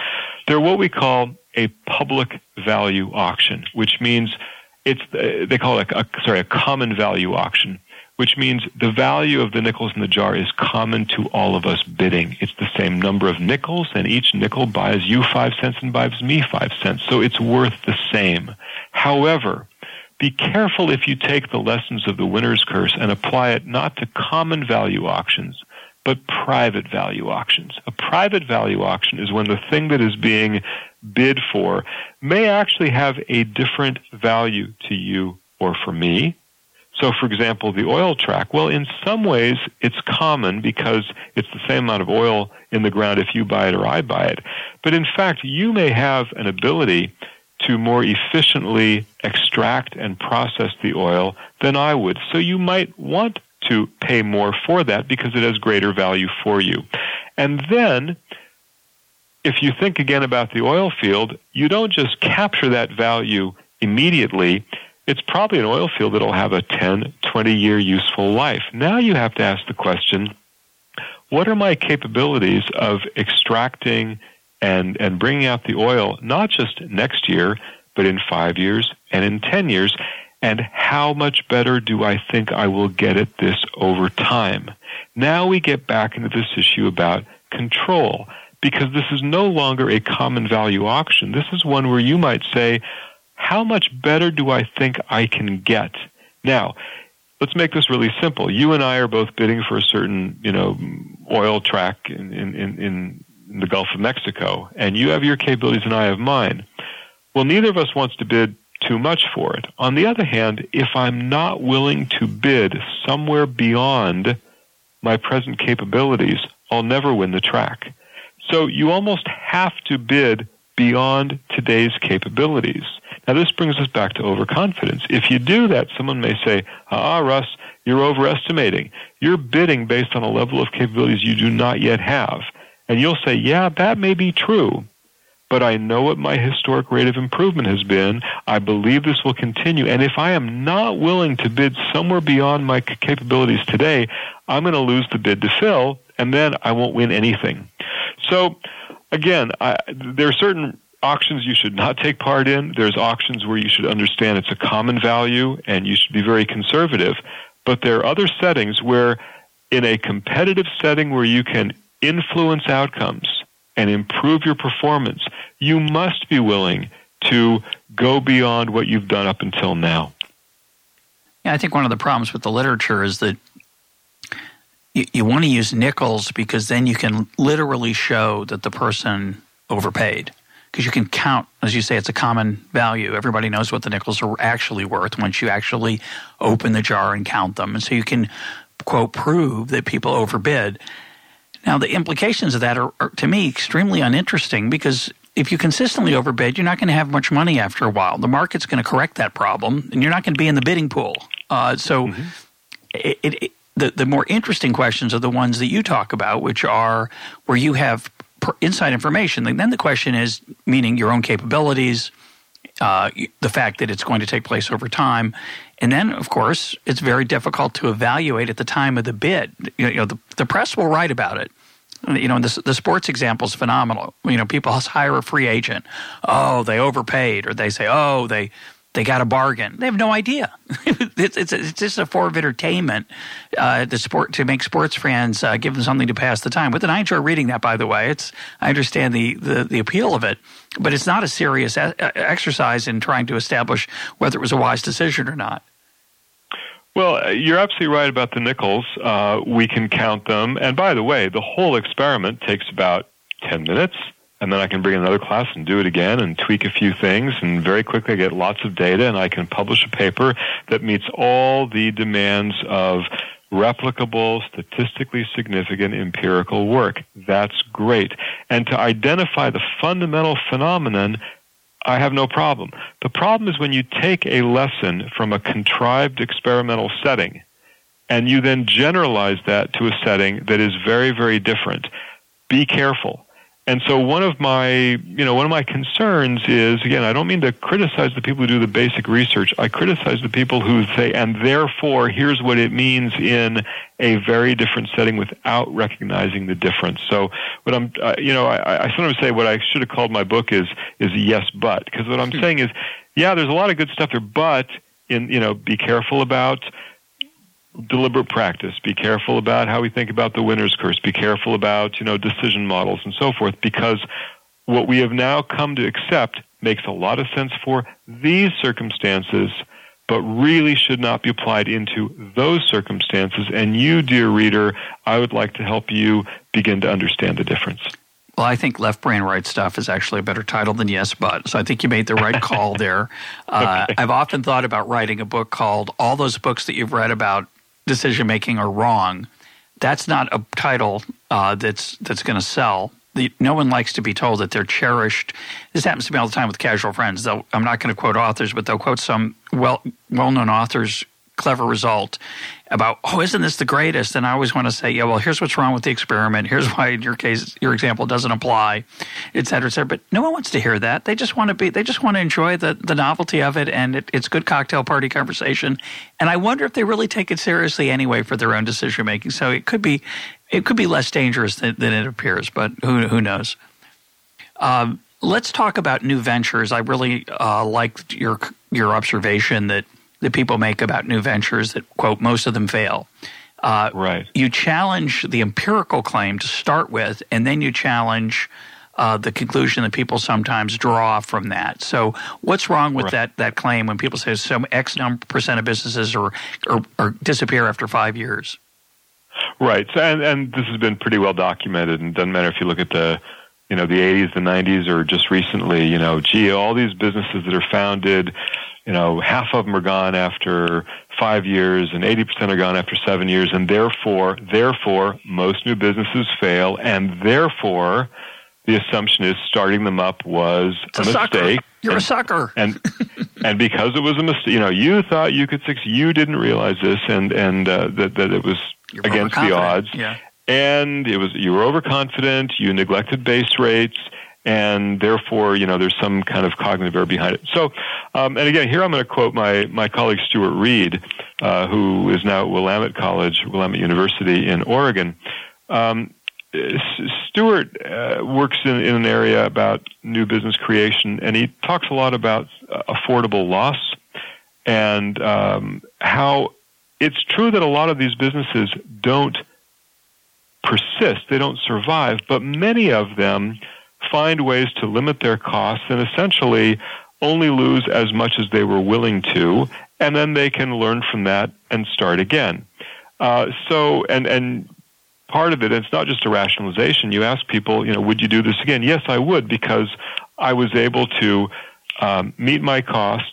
they're what we call a public value auction, which means it's uh, they call it a, sorry a common value auction, which means the value of the nickels in the jar is common to all of us bidding. It's the same number of nickels, and each nickel buys you five cents and buys me five cents, so it's worth the same. However, be careful if you take the lessons of the winner's curse and apply it not to common value auctions, but private value auctions. A private value auction is when the thing that is being bid for may actually have a different value to you or for me. So, for example, the oil track, well, in some ways it's common because it's the same amount of oil in the ground if you buy it or I buy it. But in fact, you may have an ability to more efficiently extract and process the oil than I would. So you might want to pay more for that because it has greater value for you. And then if you think again about the oil field, you don't just capture that value immediately. It's probably an oil field that'll have a 10, 20 year useful life. Now you have to ask the question, what are my capabilities of extracting and, and bringing out the oil, not just next year, but in five years and in 10 years? And how much better do I think I will get at this over time? Now we get back into this issue about control because this is no longer a common value auction. This is one where you might say, how much better do I think I can get? Now, let's make this really simple. You and I are both bidding for a certain, you know, oil track in, in, in, in the Gulf of Mexico, and you have your capabilities and I have mine. Well, neither of us wants to bid too much for it. On the other hand, if I'm not willing to bid somewhere beyond my present capabilities, I'll never win the track. So you almost have to bid beyond today's capabilities. Now, this brings us back to overconfidence. If you do that, someone may say, ah, Russ, you're overestimating. You're bidding based on a level of capabilities you do not yet have. And you'll say, yeah, that may be true, but I know what my historic rate of improvement has been. I believe this will continue. And if I am not willing to bid somewhere beyond my capabilities today, I'm going to lose the bid to Phil, and then I won't win anything. So, again, I, there are certain auctions you should not take part in. There's auctions where you should understand it's a common value and you should be very conservative. But there are other settings where, in a competitive setting where you can influence outcomes and improve your performance, you must be willing to go beyond what you've done up until now. Yeah, I think one of the problems with the literature is that you, you want to use nickels because then you can literally show that the person overpaid because you can count, as you say, it's a common value. Everybody knows what the nickels are actually worth once you actually open the jar and count them. And so you can, quote, prove that people overbid. Now, the implications of that are, are to me, extremely uninteresting because if you consistently overbid, you're not going to have much money after a while. The market's going to correct that problem, and you're not going to be in the bidding pool. Uh, so, mm-hmm. it, it, the, the more interesting questions are the ones that you talk about, which are where you have inside information. Then the question is, meaning your own capabilities, uh, the fact that it's going to take place over time. And then, of course, it's very difficult to evaluate at the time of the bid. You know, the, the press will write about it. You know, the, the sports example is phenomenal. You know, people hire a free agent. Oh, they overpaid, or they say, oh, they they got a bargain. They have no idea. it's, it's, it's, just a form of entertainment uh, to sport to make sports fans uh, give them something to pass the time with. And I enjoy reading that, by the way. It's I understand the, the, the appeal of it, but it's not a serious a- exercise in trying to establish whether it was a wise decision or not. Well, uh, you're absolutely right about the nickels. Uh, we can count them. And by the way, the whole experiment takes about 10 minutes. And then I can bring another class and do it again and tweak a few things. And very quickly I get lots of data and I can publish a paper that meets all the demands of replicable, statistically significant empirical work. That's great. And to identify the fundamental phenomenon I have no problem. The problem is when you take a lesson from a contrived experimental setting and you then generalize that to a setting that is very, very different. Be careful. And so one of my, you know, one of my concerns is, again, I don't mean to criticize the people who do the basic research. I criticize the people who say, and therefore, here's what it means in a very different setting without recognizing the difference. So what I'm, uh, you know, I, I sometimes say what I should have called my book is, is yes, but, because what I'm hmm. saying is, yeah, there's a lot of good stuff there, but in, you know, be careful about, deliberate practice. Be careful about how we think about the winner's curse. Be careful about, you know, decision models and so forth because what we have now come to accept makes a lot of sense for these circumstances, but really should not be applied into those circumstances. And you, dear reader, I would like to help you begin to understand the difference. Well, I think left brain right stuff is actually a better title than yes but. So I think you made the right call there. Uh, okay. I've often thought about writing a book called All Those Books That You've Read About decision making are wrong, that's not a title uh, that's that's going to sell. The, no one likes to be told that they're cherished. This happens to me all the time with casual friends. They'll, I'm not going to quote authors, but they'll quote some well well known authors clever result about, oh, isn't this the greatest? And I always want to say, yeah, well, here's what's wrong with the experiment. Here's why in your case, your example doesn't apply, et cetera, et cetera. But no one wants to hear that. They just want to be, they just want to enjoy the, the novelty of it. And it, it's good cocktail party conversation. And I wonder if they really take it seriously anyway for their own decision making. So it could be, it could be less dangerous than, than it appears, but who, who knows? Um, let's talk about new ventures. I really uh, liked your your observation that that people make about new ventures that, quote, most of them fail. Uh, right. You challenge the empirical claim to start with, and then you challenge uh, the conclusion that people sometimes draw from that. So, what's wrong with right. that that claim when people say some X number percent of businesses or, or, or disappear after five years? Right. And, and this has been pretty well documented, and doesn't matter if you look at the you know the 80s, the 90s, or just recently. You know, gee, all these businesses that are founded you know, half of them are gone after five years and 80% are gone after seven years. And therefore, therefore, most new businesses fail. And therefore, the assumption is starting them up was a, a, mistake. You're and, a sucker. And, and because it was a mistake, you know, you thought you could succeed. You didn't realize this and, and, uh, that, that it was You're against the odds. Yeah. And it was, you were overconfident. You neglected base rates and therefore, you know, there's some kind of cognitive error behind it. So, um, and again, here I'm going to quote my, my colleague Stuart Read, uh, who is now at Willamette College, Willamette University in Oregon. Um, Stuart uh, works in, in an area about new business creation, and he talks a lot about uh, affordable loss and um, how it's true that a lot of these businesses don't persist, they don't survive, but many of them find ways to limit their costs and essentially only lose as much as they were willing to, and then they can learn from that and start again. Uh, so, and and part of it, it's not just a rationalization. You ask people, you know, would you do this again? Yes, I would because I was able to um, meet my costs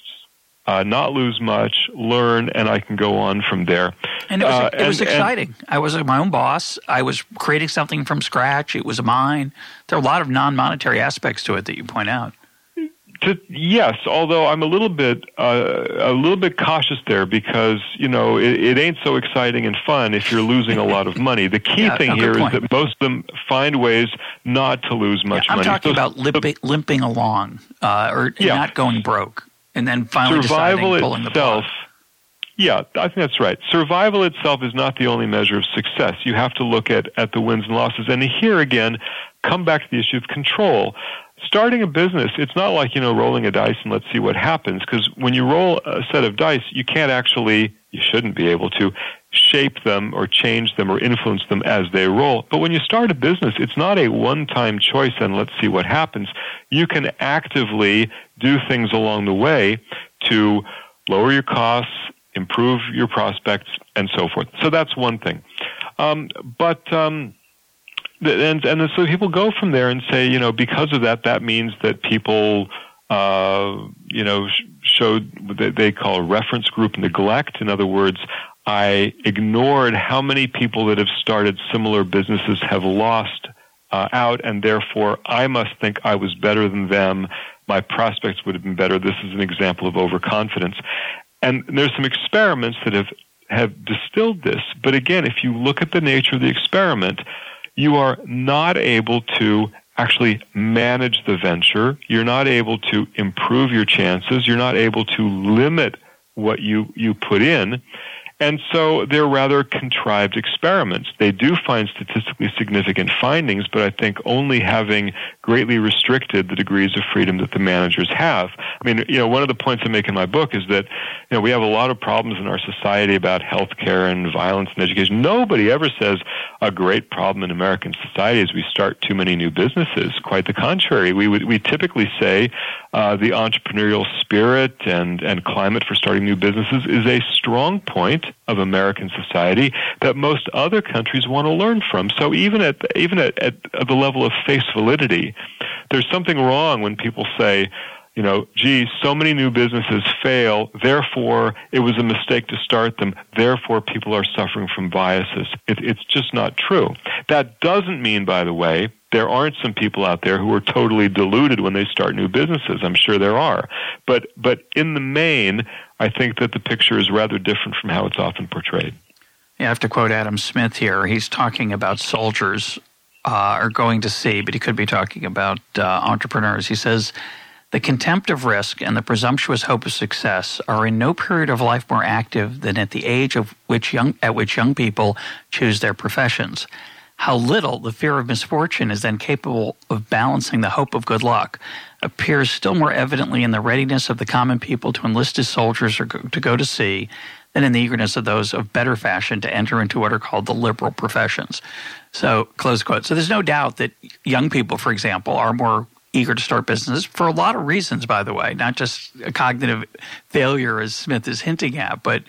uh, not lose much, learn, and I can go on from there. And it was, uh, it was and, exciting. And, I was my own boss. I was creating something from scratch. It was mine. There are a lot of non-monetary aspects to it that you point out. To, yes, although I'm a little bit uh, a little bit cautious there because you know it, it, ain't so exciting and fun if you're losing a lot of money. The key yeah, thing here point. is that most of them find ways not to lose much yeah, I'm money. I'm talking so, about limping, limping along uh, or yeah. not going broke and then finally survival itself. The Yeah, I think that's right. Survival itself is not the only measure of success. You have to look at, at the wins and losses. And here again, come back to the issue of control. Starting a business, it's not like, you know, rolling a dice and let's see what happens. Because when you roll a set of dice, you can't actually, you shouldn't be able to, shape them or change them or influence them as they roll. But when you start a business, it's not a one time choice and let's see what happens. You can actively do things along the way to lower your costs, improve your prospects, and so forth. So that's one thing. Um, but um, and and so people go from there and say, you know, because of that, that means that people, uh, you know, showed what they call reference group neglect. In other words, I ignored how many people that have started similar businesses have lost uh, out, and therefore I must think I was better than them. My prospects would have been better. This is an example of overconfidence. And there's some experiments that have, have distilled this. But again, if you look at the nature of the experiment, you are not able to actually manage the venture. You're not able to improve your chances. You're not able to limit what you, you put in. And so they're rather contrived experiments. They do find statistically significant findings, but I think only having greatly restricted the degrees of freedom that the managers have. I mean, you know, one of the points I make in my book is that, you know, we have a lot of problems in our society about healthcare and violence and education. Nobody ever says a great problem in American society is we start too many new businesses. Quite the contrary. We would, we typically say uh, the entrepreneurial spirit and, and climate for starting new businesses is a strong point of American society that most other countries want to learn from. So even at even at, at, the level of face validity, there's something wrong when people say, you know, gee, so many new businesses fail, therefore it was a mistake to start them, therefore people are suffering from biases. It, it's just not true. That doesn't mean, by the way, there aren't some people out there who are totally deluded when they start new businesses. I'm sure there are. But, but in the main, I think that the picture is rather different from how it's often portrayed. I have to quote Adam Smith here. He's talking about soldiers uh, are going to sea, but he could be talking about uh, entrepreneurs. He says, the contempt of risk and the presumptuous hope of success are in no period of life more active than at the age of which young, at which young people choose their professions how little the fear of misfortune is then capable of balancing the hope of good luck appears still more evidently in the readiness of the common people to enlist as soldiers or to go to sea than in the eagerness of those of better fashion to enter into what are called the liberal professions. So, close quote. So, there's no doubt that young people, for example, are more eager to start businesses for a lot of reasons, by the way, not just a cognitive failure, as Smith is hinting at, but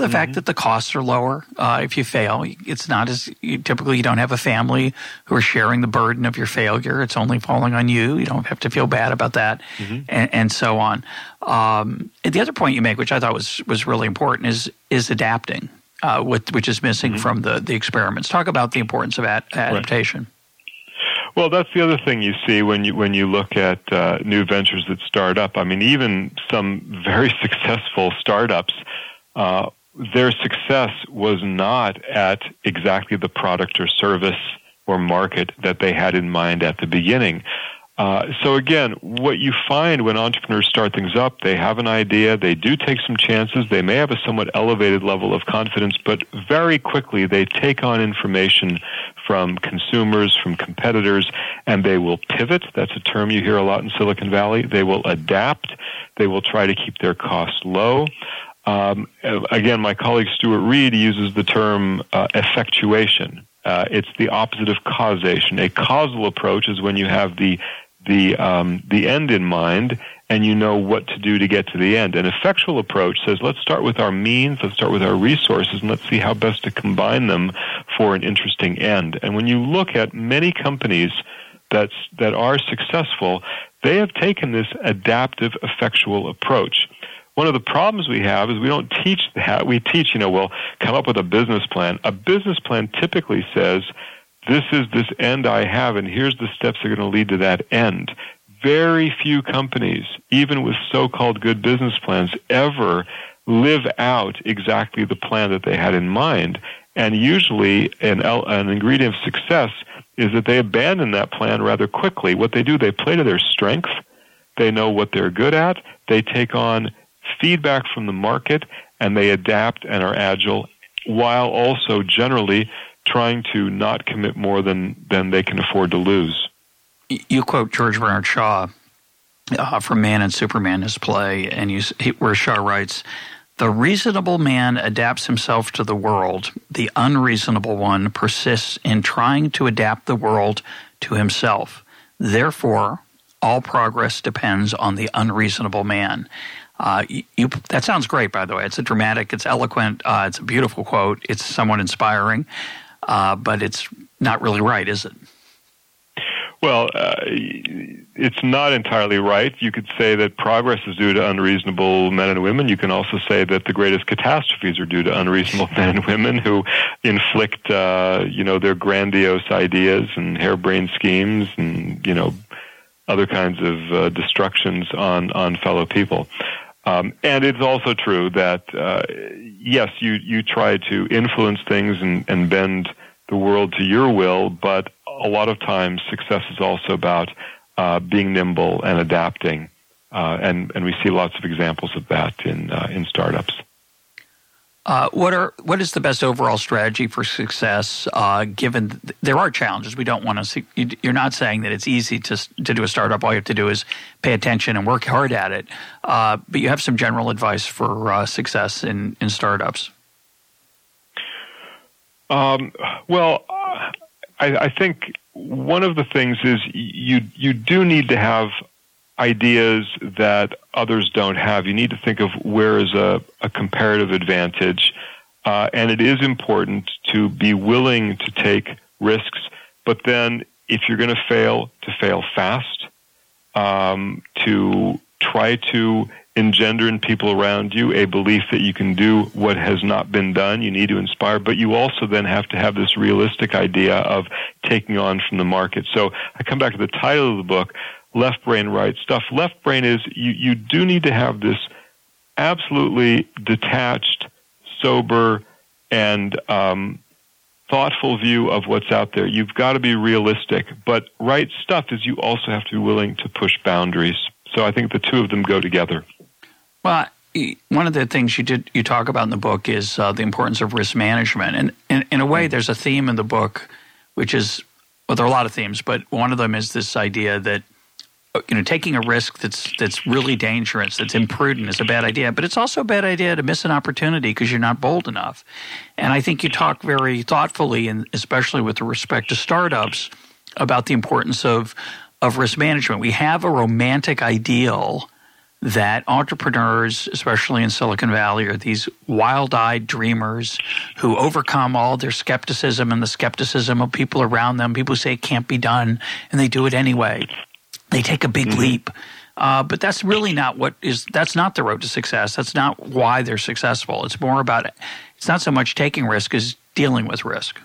the mm-hmm. fact that the costs are lower uh, if you fail. It's not as you, typically you don't have a family who are sharing the burden of your failure. It's only falling on you. You don't have to feel bad about that, mm-hmm. and, and, so on. Um, and the other point you make, which I thought was was really important, is is adapting, uh, with, which is missing mm-hmm. from the the experiments. Talk about the importance of ad- adaptation. Right. Well, that's the other thing you see when you when you look at uh, new ventures that start up. I mean, even some very successful startups uh, their success was not at exactly the product or service or market that they had in mind at the beginning. Uh, so again, what you find when entrepreneurs start things up, they have an idea, they do take some chances, they may have a somewhat elevated level of confidence, but very quickly they take on information from consumers, from competitors, and they will pivot. That's a term you hear a lot in Silicon Valley. They will adapt. They will try to keep their costs low. Um, again, my colleague Stuart Read uses the term uh, effectuation. Uh, it's the opposite of causation. A causal approach is when you have the the um, the end in mind and you know what to do to get to the end. An effectual approach says, let's start with our means, let's start with our resources, and let's see how best to combine them for an interesting end. And when you look at many companies that's, that are successful, they have taken this adaptive, effectual approach. One of the problems we have is we don't teach that. We teach, you know, well, come up with a business plan. A business plan typically says, this is this end I have, and here's the steps that are going to lead to that end. Very few companies, even with so-called good business plans, ever live out exactly the plan that they had in mind. And usually, an, an ingredient of success is that they abandon that plan rather quickly. What they do, they play to their strength. They know what they're good at. They take on feedback from the market and they adapt and are agile while also generally trying to not commit more than, than they can afford to lose. You quote George Bernard Shaw uh, from Man and Superman, his play, and you, where Shaw writes, the reasonable man adapts himself to the world. The unreasonable one persists in trying to adapt the world to himself. Therefore, all progress depends on the unreasonable man. Uh, you, that sounds great, by the way. It's a dramatic, it's eloquent, uh, it's a beautiful quote, it's somewhat inspiring, uh, but it's not really right, is it? Well, uh, it's not entirely right. You could say that progress is due to unreasonable men and women. You can also say that the greatest catastrophes are due to unreasonable men and women who inflict, uh, you know, their grandiose ideas and harebrained schemes and, you know, other kinds of uh, destructions on, on fellow people. Um, and it's also true that, uh, yes, you, you try to influence things and, and bend the world to your will, but a lot of times success is also about uh, being nimble and adapting, uh, and and we see lots of examples of that in uh, in startups. Uh, what are what is the best overall strategy for success? Uh, given th- there are challenges, we don't want to see. You're not saying that it's easy to to do a startup. All you have to do is pay attention and work hard at it. Uh, but you have some general advice for success in in startups. Um, well, I, I think one of the things is you you do need to have ideas that others don't have. You need to think of where is a, a comparative advantage, uh, and it is important to be willing to take risks. But then, if you're going to fail, to fail fast, um, to try to engender in people around you a belief that you can do what has not been done. You need to inspire, but you also then have to have this realistic idea of taking on from the market. So I come back to the title of the book, Left Brain, Right Stuff. Left Brain is you, you do need to have this absolutely detached, sober, and um, thoughtful view of what's out there. You've got to be realistic, but right stuff is you also have to be willing to push boundaries. So I think the two of them go together. Well, one of the things you did you talk about in the book is uh, the importance of risk management, and in, in a way, mm-hmm. there's a theme in the book, which is well, there are a lot of themes, but one of them is this idea that you know taking a risk that's that's really dangerous, that's imprudent, is a bad idea. But it's also a bad idea to miss an opportunity because you're not bold enough. And I think you talk very thoughtfully, and especially with respect to startups, about the importance of of risk management. We have a romantic ideal that entrepreneurs, especially in Silicon Valley, are these wild eyed dreamers who overcome all their skepticism and the skepticism of people around them. People who say it can't be done, and they do it anyway. They take a big mm-hmm. leap. Uh, but that's really not what is that's not the road to success. That's not why they're successful. It's more about it's not so much taking risk as dealing with risk.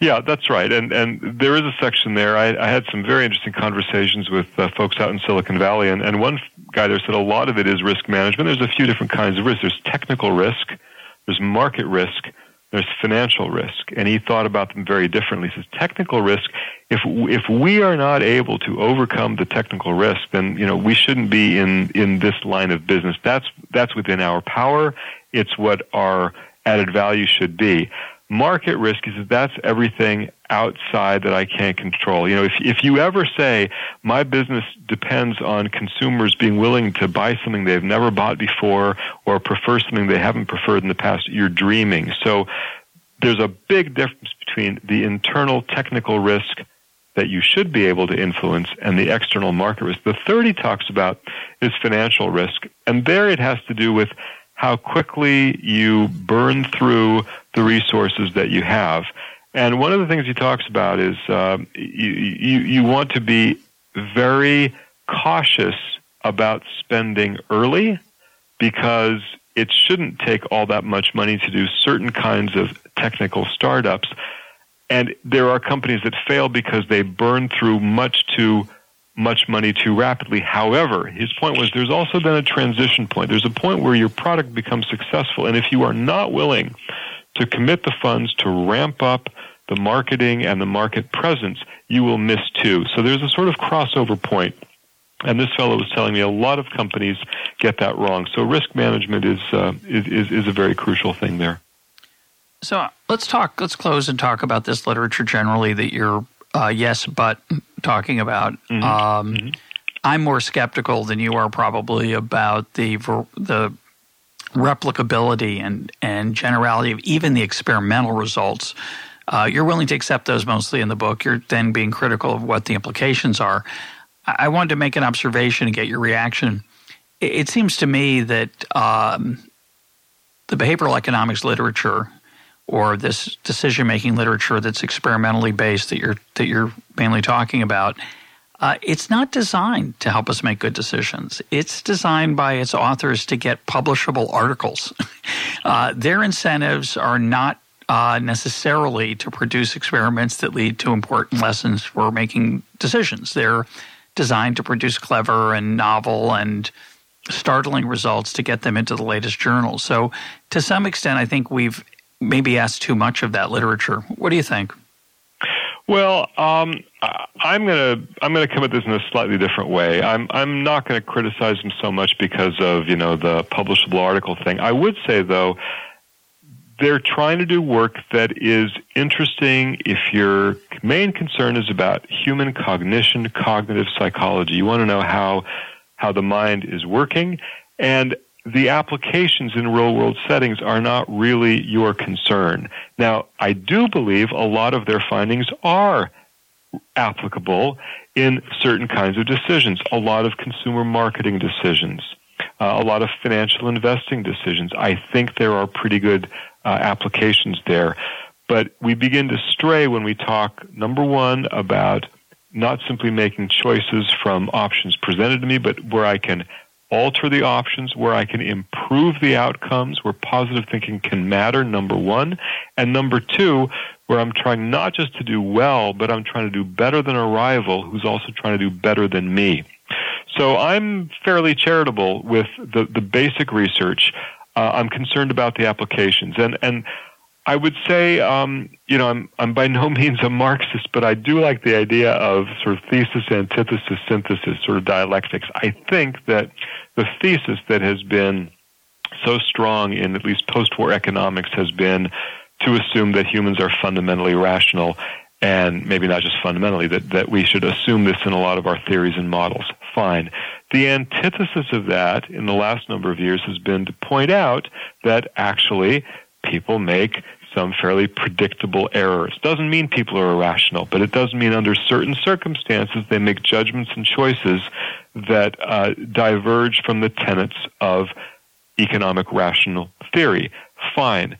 Yeah, that's right. And and there is a section there. I, I had some very interesting conversations with uh, folks out in Silicon Valley, and, and one guy there said a lot of it is risk management. There's a few different kinds of risk. There's technical risk, there's market risk, there's financial risk, and he thought about them very differently. He says technical risk. If if we are not able to overcome the technical risk, then you know we shouldn't be in in this line of business. That's that's within our power. It's what our added value should be market risk is that that's everything outside that I can't control. You know, if if you ever say my business depends on consumers being willing to buy something they've never bought before or prefer something they haven't preferred in the past, you're dreaming. So there's a big difference between the internal technical risk that you should be able to influence and the external market risk. The third he talks about is financial risk. And there it has to do with how quickly you burn through the resources that you have. And one of the things he talks about is uh, you, you, you want to be very cautious about spending early because it shouldn't take all that much money to do certain kinds of technical startups. And there are companies that fail because they burn through much too much money too rapidly. However, his point was there's also then a transition point. There's a point where your product becomes successful. And if you are not willing to commit the funds to ramp up the marketing and the market presence, you will miss too. So there's a sort of crossover point. And this fellow was telling me a lot of companies get that wrong. So risk management is, uh, is, is, is a very crucial thing there. So let's talk. Let's close and talk about this literature generally that you're uh, yes, but talking about. Mm-hmm. Um, mm-hmm. I'm more skeptical than you are probably about the the replicability and and generality of even the experimental results. Uh, you're willing to accept those mostly in the book. You're then being critical of what the implications are. I, I wanted to make an observation and get your reaction. It, it seems to me that um, the behavioral economics literature or this decision making literature that's experimentally based that you're that you're mainly talking about uh, it's not designed to help us make good decisions. It's designed by its authors to get publishable articles. uh, their incentives are not uh, necessarily to produce experiments that lead to important lessons for making decisions. They're designed to produce clever and novel and startling results to get them into the latest journals. So, to some extent, I think we've maybe asked too much of that literature. What do you think? Well, um, I'm gonna I'm gonna come at this in a slightly different way. I'm I'm not to criticize them so much because of you know the publishable article thing. I would say though, they're trying to do work that is interesting. If your main concern is about human cognition, cognitive psychology, you want to know how how the mind is working, and the applications in real world settings are not really your concern. Now, I do believe a lot of their findings are applicable in certain kinds of decisions, a lot of consumer marketing decisions, uh, a lot of financial investing decisions. I think there are pretty good uh, applications there. But we begin to stray when we talk, number one, about not simply making choices from options presented to me, but where I can alter the options, where I can improve the outcomes, where positive thinking can matter, number one. And number two, where I'm trying not just to do well, but I'm trying to do better than a rival who's also trying to do better than me. So I'm fairly charitable with the, the basic research. Uh, I'm concerned about the applications. And, and I would say, um, you know, I'm, I'm by no means a Marxist, but I do like the idea of sort of thesis, antithesis, synthesis, sort of dialectics. I think that the thesis that has been so strong in at least post-war economics has been to assume that humans are fundamentally rational and maybe not just fundamentally, that, that we should assume this in a lot of our theories and models. Fine. The antithesis of that in the last number of years has been to point out that actually people make some fairly predictable errors. Doesn't mean people are irrational, but it does mean under certain circumstances they make judgments and choices that uh, diverge from the tenets of economic rational theory. Fine.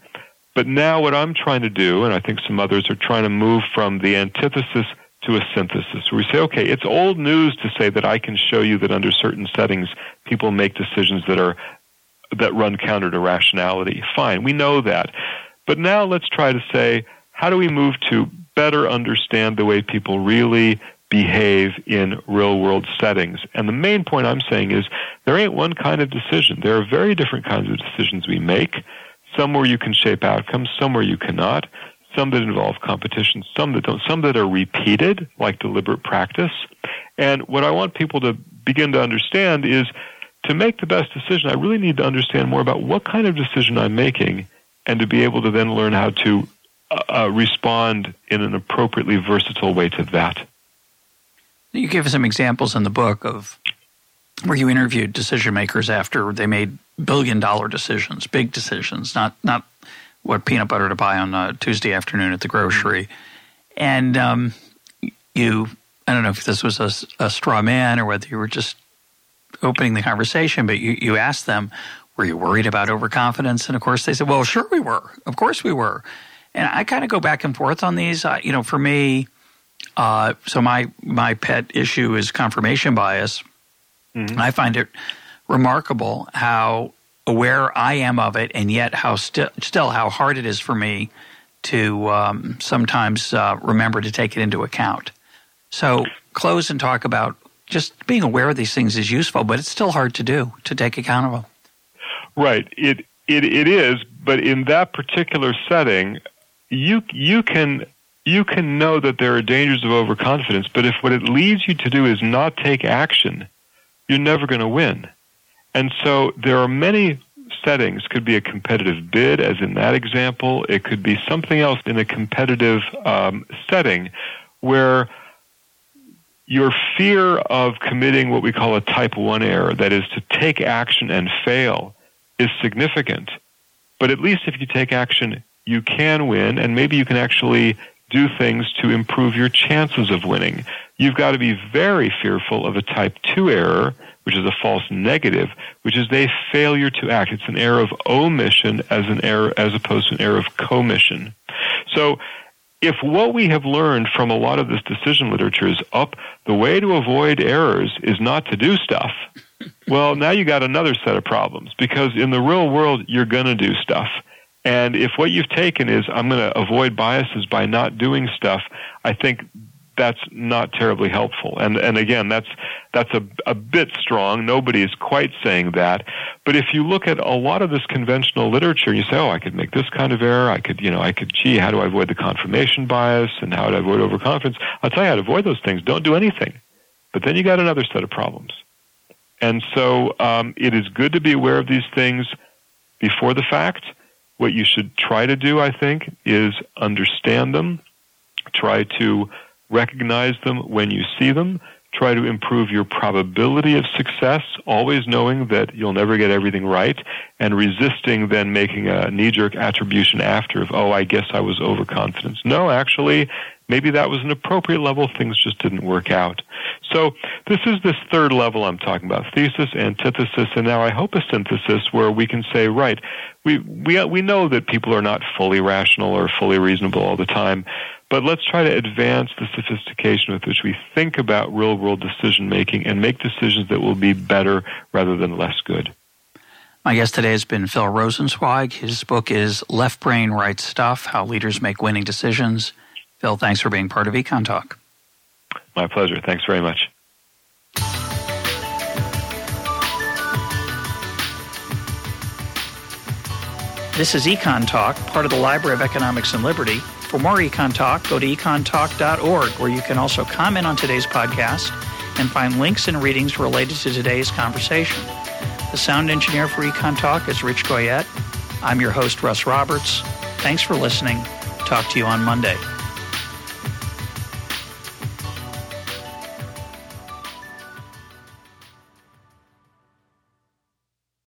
But now what I'm trying to do, and I think some others are trying to move from the antithesis to a synthesis, where we say, okay, it's old news to say that I can show you that under certain settings people make decisions that are that run counter to rationality. Fine, we know that. But now let's try to say, how do we move to better understand the way people really behave in real world settings? And the main point I'm saying is there ain't one kind of decision. There are very different kinds of decisions we make. Some where you can shape outcomes, some where you cannot, some that involve competition, some that don't, some that are repeated, like deliberate practice. And what I want people to begin to understand is to make the best decision, I really need to understand more about what kind of decision I'm making and to be able to then learn how to uh, uh, respond in an appropriately versatile way to that. You give some examples in the book of where you interviewed decision makers after they made billion dollar decisions, big decisions, not not what peanut butter to buy on a Tuesday afternoon at the grocery. And um, you, I don't know if this was a, a straw man or whether you were just opening the conversation, but you, you asked them, were you worried about overconfidence? And of course, they said, well, sure we were. Of course we were. And I kind of go back and forth on these. You know, for me, uh, so my my pet issue is confirmation bias. Mm-hmm. I find it remarkable how aware I am of it, and yet how sti- still how hard it is for me to um, sometimes uh, remember to take it into account. So close and talk about just being aware of these things is useful, but it's still hard to do to take account of them. Right. It it it is, but in that particular setting, you you can you can know that there are dangers of overconfidence, but if what it leads you to do is not take action, you're never going to win. And so there are many settings. Could be a competitive bid, as in that example. It could be something else in a competitive um, setting where your fear of committing what we call a type 1 error, that is to take action and fail, is significant. But at least if you take action, you can win, and maybe you can actually do things to improve your chances of winning. You've got to be very fearful of a type 2 error, which is a false negative, which is a failure to act. It's an error of omission as an error as opposed to an error of commission. So if what we have learned from a lot of this decision literature is up the way to avoid errors is not to do stuff, well, now you got another set of problems because in the real world you're going to do stuff. And if what you've taken is I'm going to avoid biases by not doing stuff, I think that's not terribly helpful. And and again, that's that's a a bit strong. Nobody is quite saying that. But if you look at a lot of this conventional literature, you say, oh, I could make this kind of error. I could, you know, I could. Gee, how do I avoid the confirmation bias and how do I avoid overconfidence? I'll tell you how to avoid those things. Don't do anything. But then you got another set of problems. And so um, it is good to be aware of these things before the fact. What you should try to do, I think, is understand them. Try to recognize them when you see them, try to improve your probability of success, always knowing that you'll never get everything right, and resisting then making a knee jerk attribution after of, oh, I guess I was overconfident. No, actually, maybe that was an appropriate level, things just didn't work out. So this is this third level I'm talking about, thesis, antithesis, and now I hope a synthesis where we can say, right, we, we, we know that people are not fully rational or fully reasonable all the time, but let's try to advance the sophistication with which we think about real world decision making and make decisions that will be better rather than less good. My guest today has been Phil Rosenzweig. His book is Left Brain, Right Stuff How Leaders Make Winning Decisions. Phil, thanks for being part of Econ Talk. My pleasure. Thanks very much. This is Econ Talk, part of the Library of Economics and Liberty. For more Econ Talk, go to econtalk.org, where you can also comment on today's podcast and find links and readings related to today's conversation. The sound engineer for Econ Talk is Rich Goyette. I'm your host, Russ Roberts. Thanks for listening. Talk to you on Monday.